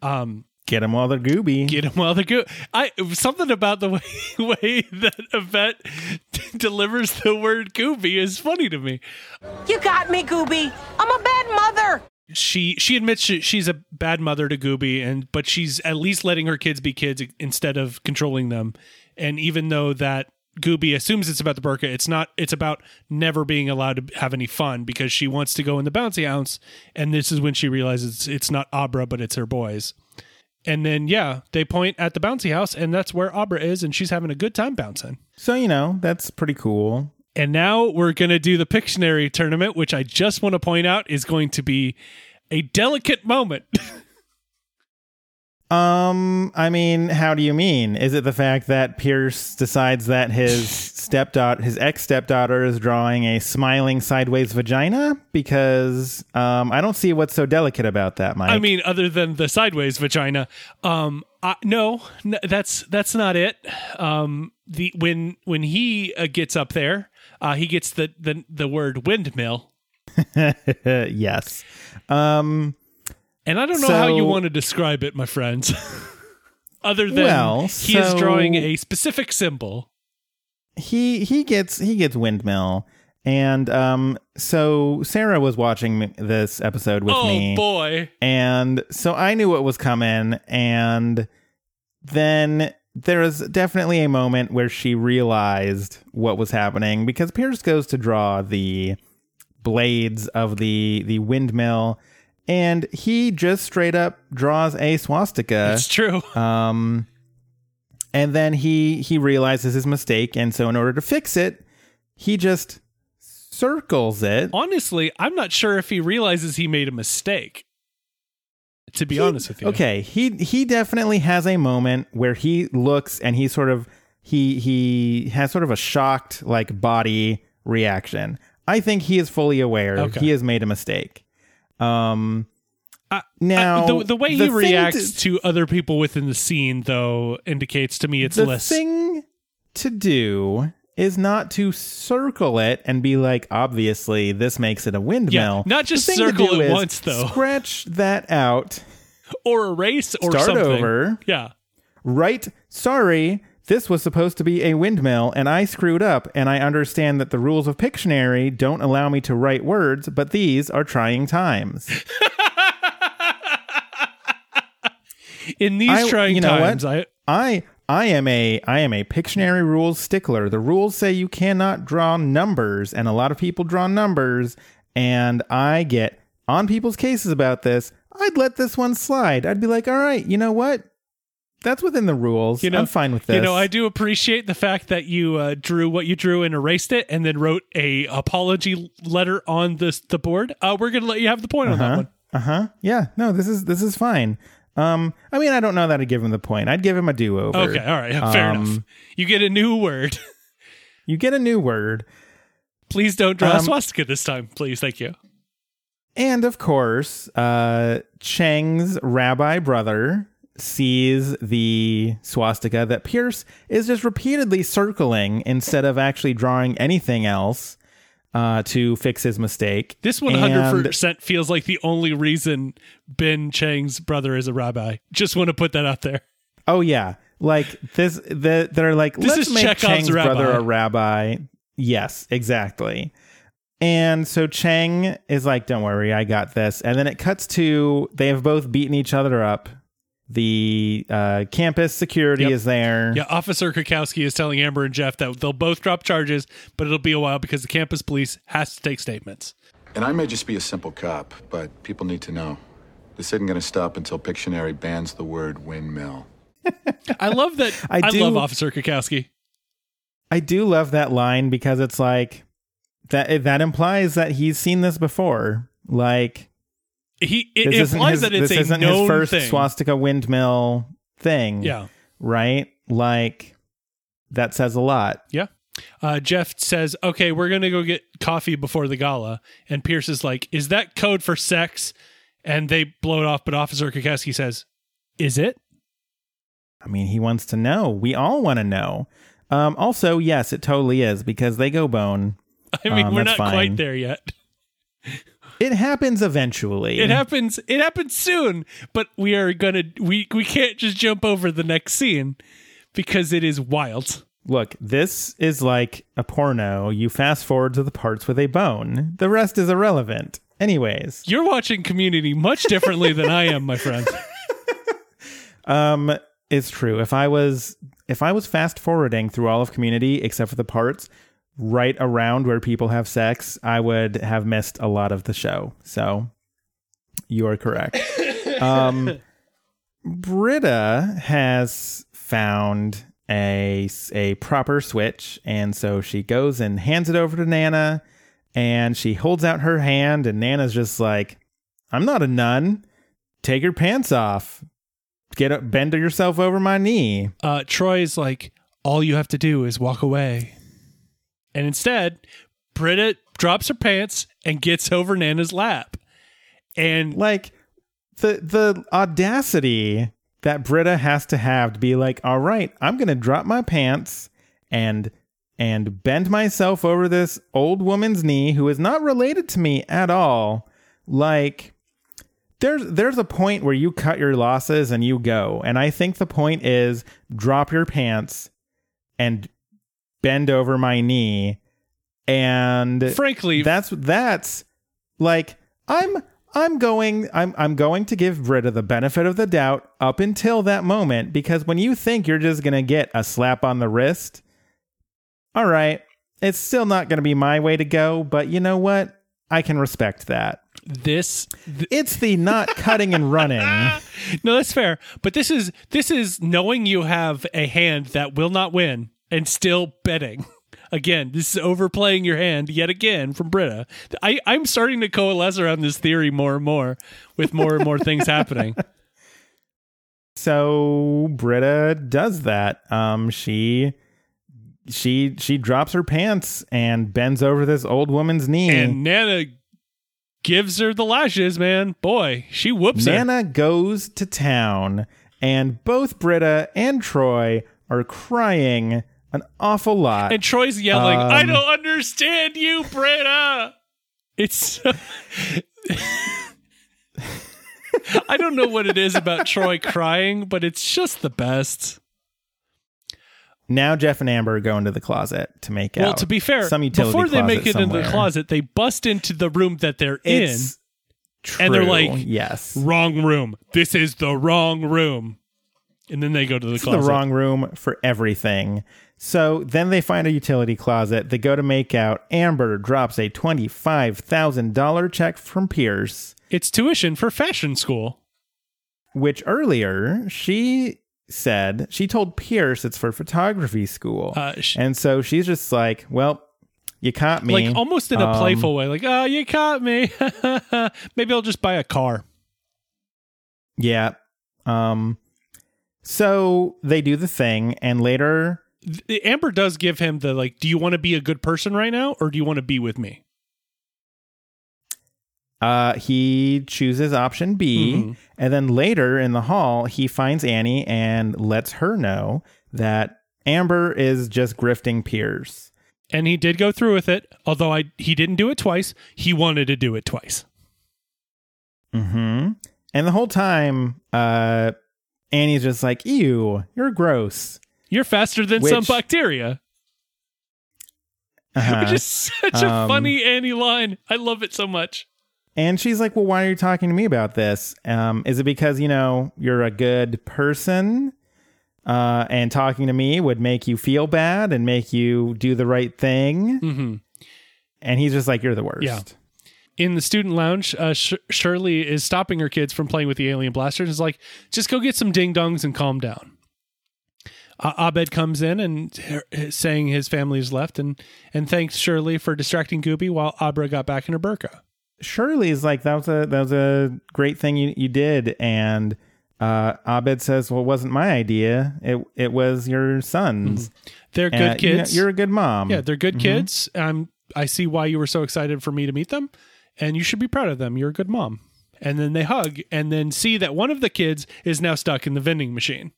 Um, Get them while they're gooby. Get them while they're good. I something about the <laughs> way way that Yvette <laughs> delivers the word "gooby" is funny to me. You got me, Gobi. I'm a bad mother. She she admits she, she's a bad mother to Gobi, and but she's at least letting her kids be kids instead of controlling them. And even though that Gobi assumes it's about the burqa, it's not. It's about never being allowed to have any fun because she wants to go in the bouncy house, and this is when she realizes it's not Abra, but it's her boys. And then yeah, they point at the bouncy house, and that's where Abra is, and she's having a good time bouncing. So you know that's pretty cool. And now we're going to do the Pictionary tournament, which I just want to point out is going to be a delicate moment. <laughs> Um, I mean, how do you mean? Is it the fact that Pierce decides that his stepdaughter, his ex stepdaughter, is drawing a smiling sideways vagina? Because um, I don't see what's so delicate about that, Mike. I mean, other than the sideways vagina, um, I, no, n- that's that's not it. Um, the when when he uh, gets up there, uh, he gets the the the word windmill, <laughs> yes. Um, and I don't know how you want to describe it, my friends. <laughs> other than Well, he is drawing a specific symbol. he he gets he gets windmill, and um, so Sarah was watching this episode with oh me. Oh boy! And so I knew what was coming. And then there was definitely a moment where she realized what was happening because Pierce goes to draw the blades of the the windmill and he just straight up draws a swastika. It's true. Um and then he he realizes his mistake and so in order to fix it, he just circles it. Honestly, I'm not sure if he realizes he made a mistake. To be honest with you, Okay, he he definitely has a moment where he looks and he sort of he he has sort of a shocked like body reaction. I think he is fully aware Okay. he has made a mistake. Um I- now Uh, the, the way he the reacts to- to, other people within the scene, though, indicates to me it's the less. thing to do is not to circle it and be like, obviously, this makes it a windmill. yeah, not just The thing to circle it once, though. Scratch that out. or erase or Start something. over. Yeah. right? Sorry, this was supposed to be a windmill and I screwed up, and I understand that the rules of Pictionary don't allow me to write words, but these are trying times. <laughs> In these I- trying you know times, what? I I I am a I am a Pictionary rules stickler. The rules say you cannot draw numbers, and a lot of people draw numbers, and I get on people's cases about this. I'd let this one slide. I'd be like, all right, you know what? That's within the rules. you know, I'm fine with this. You know, I do appreciate the fact that you uh, drew what you drew and erased it, and then wrote a apology letter on this the board. Uh, we're gonna let you have the point on that one. Uh huh. Yeah. No, this is this is fine. Um, I mean, I don't know that I'd give him the point. I'd give him a do over. Okay, all right, <laughs> fair Um, enough. You get a new word. <laughs> You get a new word, Please don't draw a Um, swastika this time, please. Thank you. and of course, uh, Chang's rabbi brother sees the swastika that Pierce is just repeatedly circling instead of actually drawing anything else uh, to fix his mistake. This hundred percent feels like the only reason Ben Chang's brother is a rabbi. Just want to put that out there. Oh yeah, like this. The, they're like, This let's is make Chekhov's Chang's brother a rabbi. Yes, exactly. And so Chang is like, "Don't worry, I got this." And then it cuts to they have both beaten each other up. The uh, campus security Yep. is there. Yeah, Officer Cackowski is telling Amber and Jeff that they'll both drop charges, but it'll be a while because the campus police has to take statements. And I may just be a simple cop, but people need to know. This isn't going to stop until Pictionary bans the word windmill. I love that. <laughs> I, I do- love Officer Cackowski. I do love that line because it's like that. That implies that he's seen this before. Like He it this implies his, that it's this a isn't known his first thing. swastika windmill thing. Yeah. right? Like that says a lot. Yeah. Uh, Jeff says, "Okay, we're gonna go get coffee before the gala," and Pierce is like, "Is that code for sex?" And they blow it off, but Officer Cackowski says, "Is it?" I mean, he wants to know. We all want to know. Um, also, yes, it totally is because they go bone. <laughs> I mean, Um, we're not fine. quite there yet. <laughs> It happens eventually. It happens. It happens soon, but we are gonna. We we can't just jump over the next scene because it is wild. Look, this is like a porno. You fast forward to the parts with a bone. The rest is irrelevant. Anyways, You're watching Community much differently than I am, my friend. <laughs> um, it's true. If I was if I was fast forwarding through all of Community except for the parts right around where people have sex, I would have missed a lot of the show. So you are correct. <laughs> um, Britta has found a a proper switch, and so she goes and hands it over to Nana, and she holds out her hand, and Nana's just like, "I'm not a nun. Take your pants off. Get up, bend yourself over my knee." Uh, Troy's like, all you have to do is walk away, and instead, Britta drops her pants and gets over Nana's lap, and like the the audacity that Britta has to have to be like, all right, I'm gonna drop my pants and and bend myself over this old woman's knee who is not related to me at all. Like there's there's a point where you cut your losses and you go. And I think the point is drop your pants and bend over my knee. And frankly, that's that's like I'm I'm going I'm I'm going to give Britta the benefit of the doubt up until that moment because when you think you're just going to get a slap on the wrist, all right, it's still not going to be my way to go, but you know what? I can respect that. This th- it's the not cutting and running. <laughs> no, that's fair. But this is this is knowing you have a hand that will not win and still betting. <laughs> Again, this is overplaying your hand yet again from Britta. I, I'm starting to coalesce around this theory more and more with more and more things happening. <laughs> So Britta does that. Um, she she she drops her pants and bends over this old woman's knee. And Nana gives her the lashes, man. Boy, she whoops Nana her. goes to town, and both Britta and Troy are crying an awful lot. And Troy's yelling, Um, I don't understand you, Britta. It's I don't know what it is about Troy crying, but it's just the best. Now Jeff and Amber go into the closet to make out. Well, to be fair, some utility before they make it into the closet, they bust into the room that they're It's in. And they're like, yes, wrong room. This is the wrong room. And then they go to the This is closet. the wrong room for everything. So then they find a utility closet. They go to make out. Amber drops a twenty-five thousand dollar check from Pierce, It's tuition for fashion school. which earlier she said she told Pierce it's for photography school, Uh, sh- and so she's just like, "Well, you caught me," Like almost in a Um, playful way. Like, oh, you caught me. <laughs> Maybe I'll just buy a car. Yeah. Um. So they do the thing, and later Amber does give him the like, do you want to be a good person right now or do you want to be with me? Uh, he chooses option B, Mhm. and then later in the hall, he finds Annie and lets her know that Amber is just grifting Pierce. And he did go through with it, although I he didn't do it twice. He wanted to do it twice. Mm-hmm. And the whole time, uh, Annie's just like, "Ew, you're gross." You're faster than some bacteria. <laughs> Uh-huh. Which is such a Um, funny Annie line. I love it so much. And she's like, "Well, why are you talking to me about this? Um, is it because you know you're a good person, uh, and talking to me would make you feel bad and make you do the right thing?" Mm-hmm. And he's just like, "You're the worst." Yeah. In the student lounge, uh, Sh- Shirley is stopping her kids from playing with the alien blasters. Is like, just go get some ding dongs and calm down. Uh, Abed comes in and her- saying his family is left, and and thanks Shirley for distracting Gobi while Abra got back in her burqa. Shirley's like, "That was a that was a great thing you you did," and uh, Abed says, "Well, it wasn't my idea. It it was your son's. They're good you know, kids. you're a good mom. Yeah, they're good Mhm. kids. Um, I see why you were so excited for me to meet them, and you should be proud of them. You're a good mom. And then they hug, and then see that one of the kids is now stuck in the vending machine.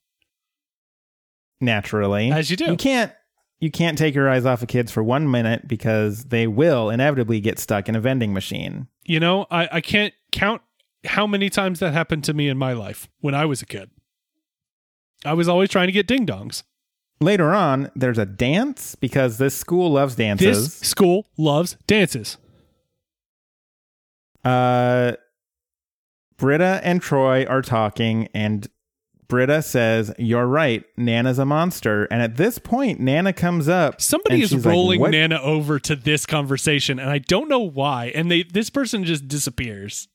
Naturally As you do. You can't you can't take your eyes off of kids for one minute because they will inevitably get stuck in a vending machine. You know, I, I can't count how many times that happened to me in my life when I was a kid. I was always trying to get ding dongs. Later on, there's a dance because this school loves dances. This school loves dances. Uh, Britta and Troy are talking, and Britta says, You're right. Nana's a monster. And at this point, Nana comes up. Somebody is she's like, rolling Nana over to this conversation, and I don't know why. And they this person just disappears.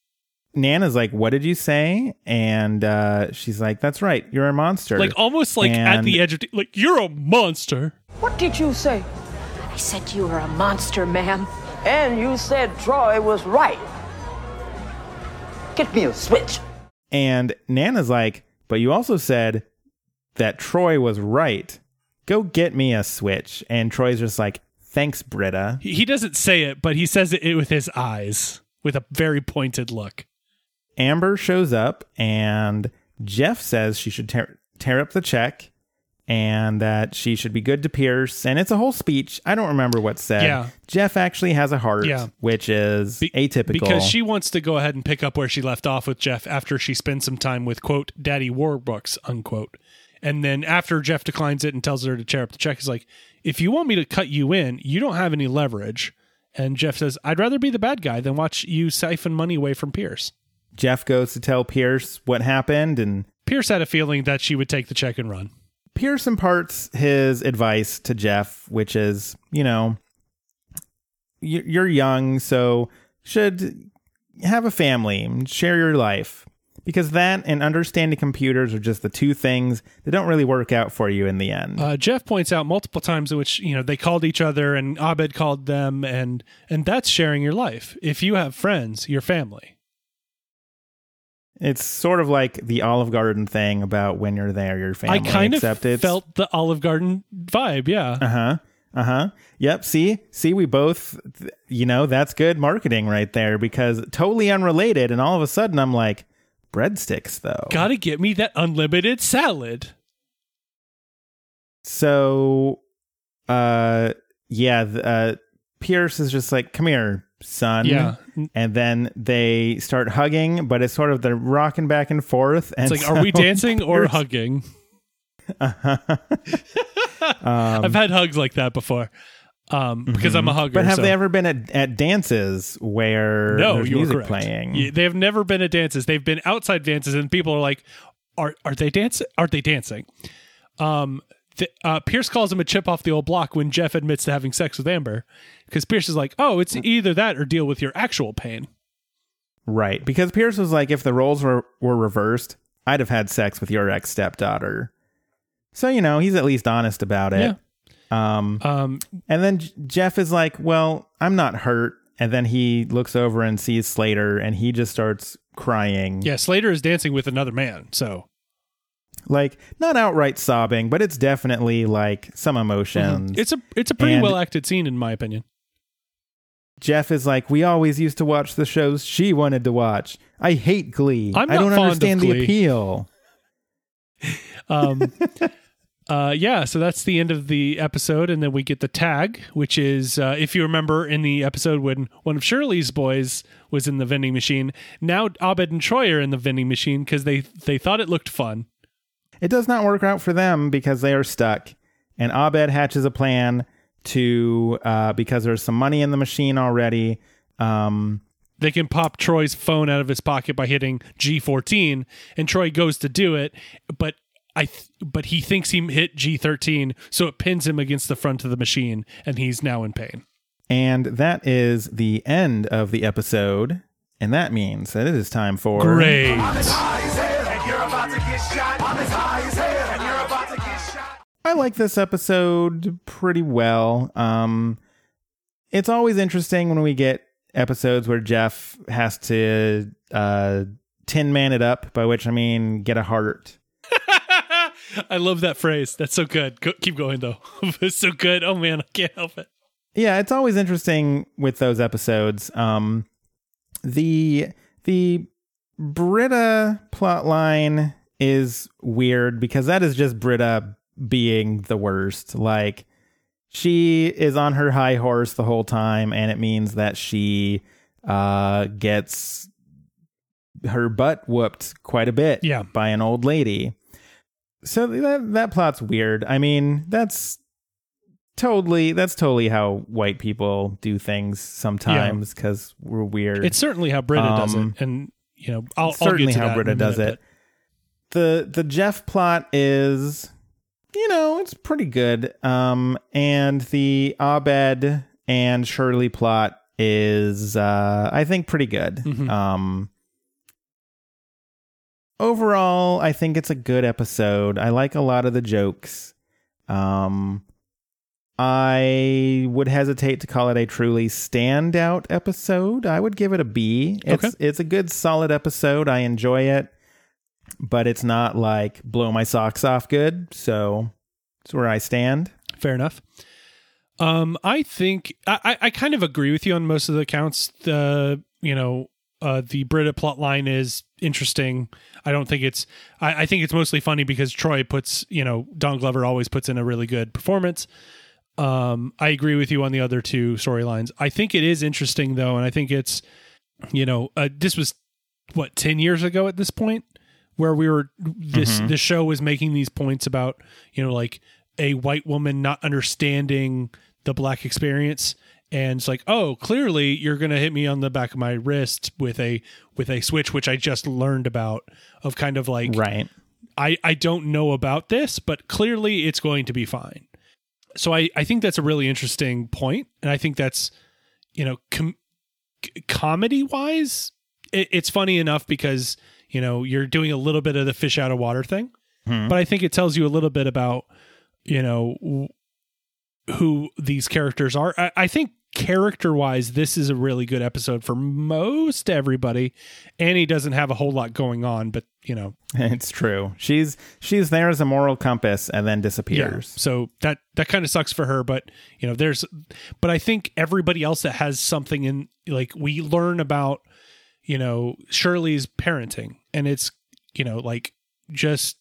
Nana's like, What did you say? And uh, she's like, That's right. You're a monster. Like almost like at the edge of like you're a monster. What did you say? I said you were a monster, ma'am. And you said Troy was right. Get me a switch. And Nana's like, But you also said that Troy was right. Go get me a switch. And Troy's just like, Thanks, Britta. He he doesn't say it, but he says it with his eyes, with a very pointed look. Amber shows up and Jeff says she should tear, tear up the check and that she should be good to Pierce. And it's a whole speech. I don't remember what's said. Yeah. Jeff actually has a heart, Yeah. which is atypical. Because she wants to go ahead and pick up where she left off with Jeff after she spends some time with quote Daddy Warbucks unquote. And then after Jeff declines it and tells her to tear up the check, he's like, "If you want me to cut you in, you don't have any leverage." And Jeff says, "I'd rather be the bad guy than watch you siphon money away from Pierce." Jeff goes to tell Pierce what happened, and Pierce had a feeling that she would take the check and run. Pierce imparts his advice to Jeff, which is, you know, you're young, so should have a family, share your life. Because that and understanding computers are just the two things that don't really work out for you in the end. Uh, Jeff points out multiple times in which you know they called each other and Abed called them, and and that's sharing your life. If you have friends, your family. It's sort of like the Olive Garden thing about when you're there, your family. I kind except of it's, felt the Olive Garden vibe. Yeah. Uh huh. Uh huh. Yep. See, see, we both, you know, that's good marketing right there because totally unrelated. And all of a sudden, I'm like, breadsticks though. Gotta get me that unlimited salad. So, uh, yeah, uh, Pierce is just like, come here, son. Yeah. And then they start hugging, but it's sort of they're rocking back and forth. And It's like, are we dancing <laughs> or hugging? <laughs> Um, I've had hugs like that before. Um, because I'm a hugger. Mm-hmm. But have so- they ever been at, at dances where No, there's music playing? Yeah, They have never been at dances. They've been outside dances, and people are like, "Are are they dancing? Are they dancing?" Um, the, uh, Pierce calls him a chip off the old block when Jeff admits to having sex with Amber, because Pierce is like, "Oh, it's either that or deal with your actual pain." Right. Because Pierce was like, if the roles were, were reversed, I'd have had sex with your ex stepdaughter. So, you know, he's at least honest about it. Um, um, and then J- Jeff is like, well, I'm not hurt. And then he looks over and sees Slater and he just starts crying. Yeah, Slater is dancing with another man, so Like, not outright sobbing, but it's definitely like some emotions. it's a it's a pretty And- well acted scene in my opinion. Jeff is like, we always used to watch the shows she wanted to watch. I hate Glee. I'm I don't fond of understand the appeal. <laughs> Um, uh, yeah, so that's the end of the episode, and then we get the tag, which is uh, if you remember in the episode when one of Shirley's boys was in the vending machine. Now Abed and Troy are in the vending machine because they they thought it looked fun. It does not work out for them because they are stuck. And Abed hatches a plan to uh, because there's some money in the machine already. Um, They can pop Troy's phone out of his pocket by hitting G14, and Troy goes to do it, but I th- but he thinks he hit G13, so it pins him against the front of the machine, and he's now in pain. and that is the end of the episode. And that means that it is time for Great. I like this episode pretty well. Um, it's always interesting when we get episodes where Jeff has to uh, tin man it up, by which I mean get a heart. <laughs> I love that phrase. That's so good. Go, keep going though. <laughs> it's so good. Oh man, I can't help it. Yeah, it's always interesting with those episodes. Um, the the Britta plotline is weird because that is just Britta being the worst. Like she is on her high horse the whole time, and it means that she uh, gets her butt whooped quite a bit Yeah. by an old lady. So that that plot's weird. I mean, that's totally that's totally how white people do things sometimes because we're weird. It's certainly how Britta does Um, it, and you know, I'll, I'll certainly get to how Britta does minute, it. The the Jeff plot is, you know, it's pretty good. Um, and the Abed and Shirley plot is, uh, I think, pretty good. Mhm. Um, overall, I think it's a good episode. I like a lot of the jokes. Um, I would hesitate to call it a truly standout episode. I would give it a B. It's Okay. it's a good solid episode. I enjoy it, but it's not like blow my socks off good. So it's where I stand. Fair enough. Um, I think I, I- kind of agree with you on most of the accounts. The you know uh, the Britta plot line is interesting. I don't think it's. I, I think it's mostly funny because Troy puts you know Don Glover always puts in a really good performance. Um, I agree with you on the other two storylines. I think it is interesting though, and I think it's you know uh, this was what ten years ago at this point where we were this Mhm. the show was making these points about you know like a white woman not understanding the black experience and it's like oh clearly you're gonna hit me on the back of my wrist with a with a switch which i just learned about of kind of like Right. i i don't know about this but clearly it's going to be fine so i i think that's a really interesting point and i think that's you know com- comedy wise it, it's funny enough because you know you're doing a little bit of the fish out of water thing Hmm. but i think it tells you a little bit about you know who these characters are i, I think character wise this is a really good episode for most everybody annie doesn't have a whole lot going on but you know <laughs> It's true. She's she's there as a moral compass and then disappears. so that that kind of sucks for her, but you know, there's but I think everybody else that has something in like we learn about, you know, Shirley's parenting and it's, you know, like just,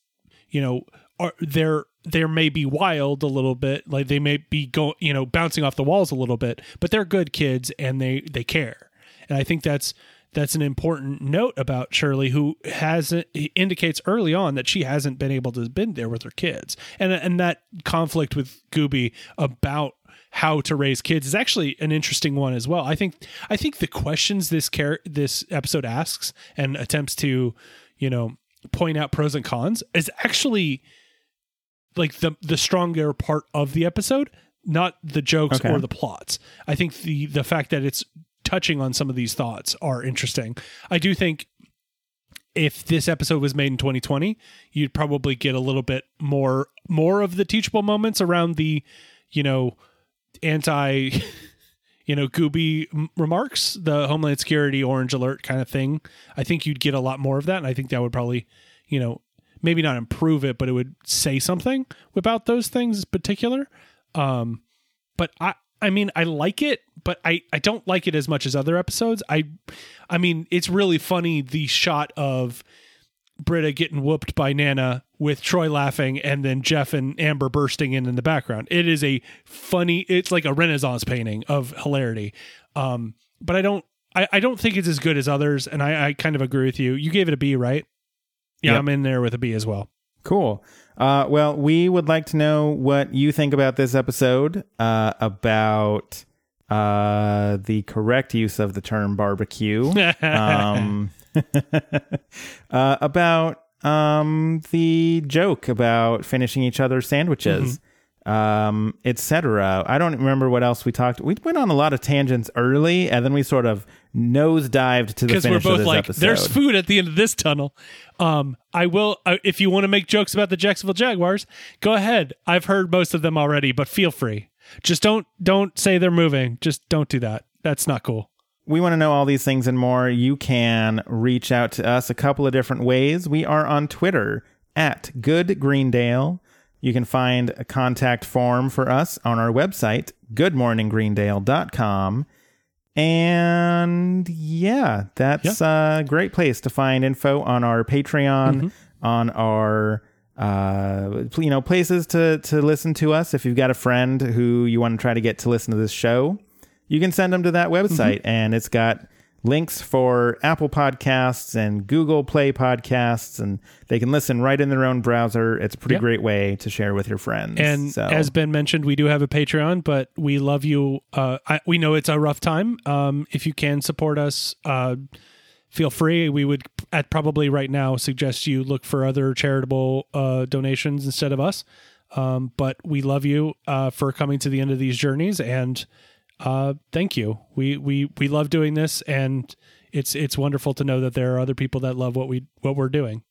you know, are they're there may be wild a little bit, like they may be go, you know, bouncing off the walls a little bit, but they're good kids and they they care. And I think that's that's an important note about Shirley, who hasn't indicates early on that she hasn't been able to been there with her kids, and and that conflict with Gobi about how to raise kids is actually an interesting one as well. I think I think the questions this care this episode asks and attempts to, you know, point out pros and cons is actually like the the stronger part of the episode, not the jokes Okay. or the plots. I think the the fact that it's touching on some of these thoughts are interesting. I do think if this episode was made in 2020, you'd probably get a little bit more more of the teachable moments around the, you know, anti <laughs> you know, Gobi remarks, the Homeland Security orange alert kind of thing. I think you'd get a lot more of that and I think that would probably, you know, maybe not improve it, but it would say something about those things in particular. Um but I I mean I like it, but I I don't like it as much as other episodes. I I mean it's really funny the shot of Britta getting whooped by Nana with Troy laughing and then Jeff and Abed bursting in in the background. It is a funny it's like a renaissance painting of hilarity. Um but I don't I, I don't think it's as good as others and I, I kind of agree with you. You gave it a B, right? Yeah, Yep. I'm in there with a B as well. Cool. Uh, well, we would like to know what you think about this episode, uh, about uh, the correct use of the term barbecue, <laughs> um, <laughs> uh, about um, the joke about finishing each other's sandwiches, um, etc. I don't remember what else we talked. We went on a lot of tangents early, and then we sort of nosedived to the because finish we're of both this like, episode. "There's food at the end of this tunnel." Um, I will uh, if you want to make jokes about the Jacksonville Jaguars, go ahead. I've heard most of them already, but feel free. Just don't don't say they're moving. Just don't do that. That's not cool. We want to know all these things and more, you can reach out to us a couple of different ways. We are on Twitter at Good Greendale. You can find a contact form for us on our website, goodmorninggreendale.com. And yeah, that's a great place to find info on our Patreon, on our uh, you know, places to to listen to us. If you've got a friend who you want to try to get to listen to this show, you can send them to that website, and it's got links for Apple Podcasts and Google Play Podcasts, and they can listen right in their own browser. It's a pretty Yep. great way to share with your friends. And so, as Ben mentioned, we do have a Patreon, but we love you. Uh, I, we know it's a rough time. Um, if you can support us, uh, feel free. We would at probably right now suggest you look for other charitable uh, donations instead of us. Um, but we love you uh, for coming to the end of these journeys, and uh, thank you. We we we love doing this, and it's it's wonderful to know that there are other people that love what we what we're doing.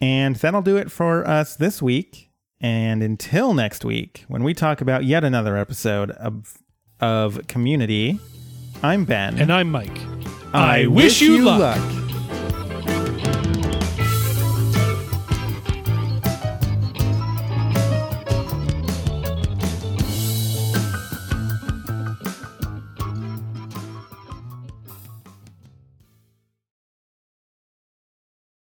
And that'll do it for us this week. And until next week, when we talk about yet another episode of of Community, I'm Ben. And I'm Mike. I, wish, you luck.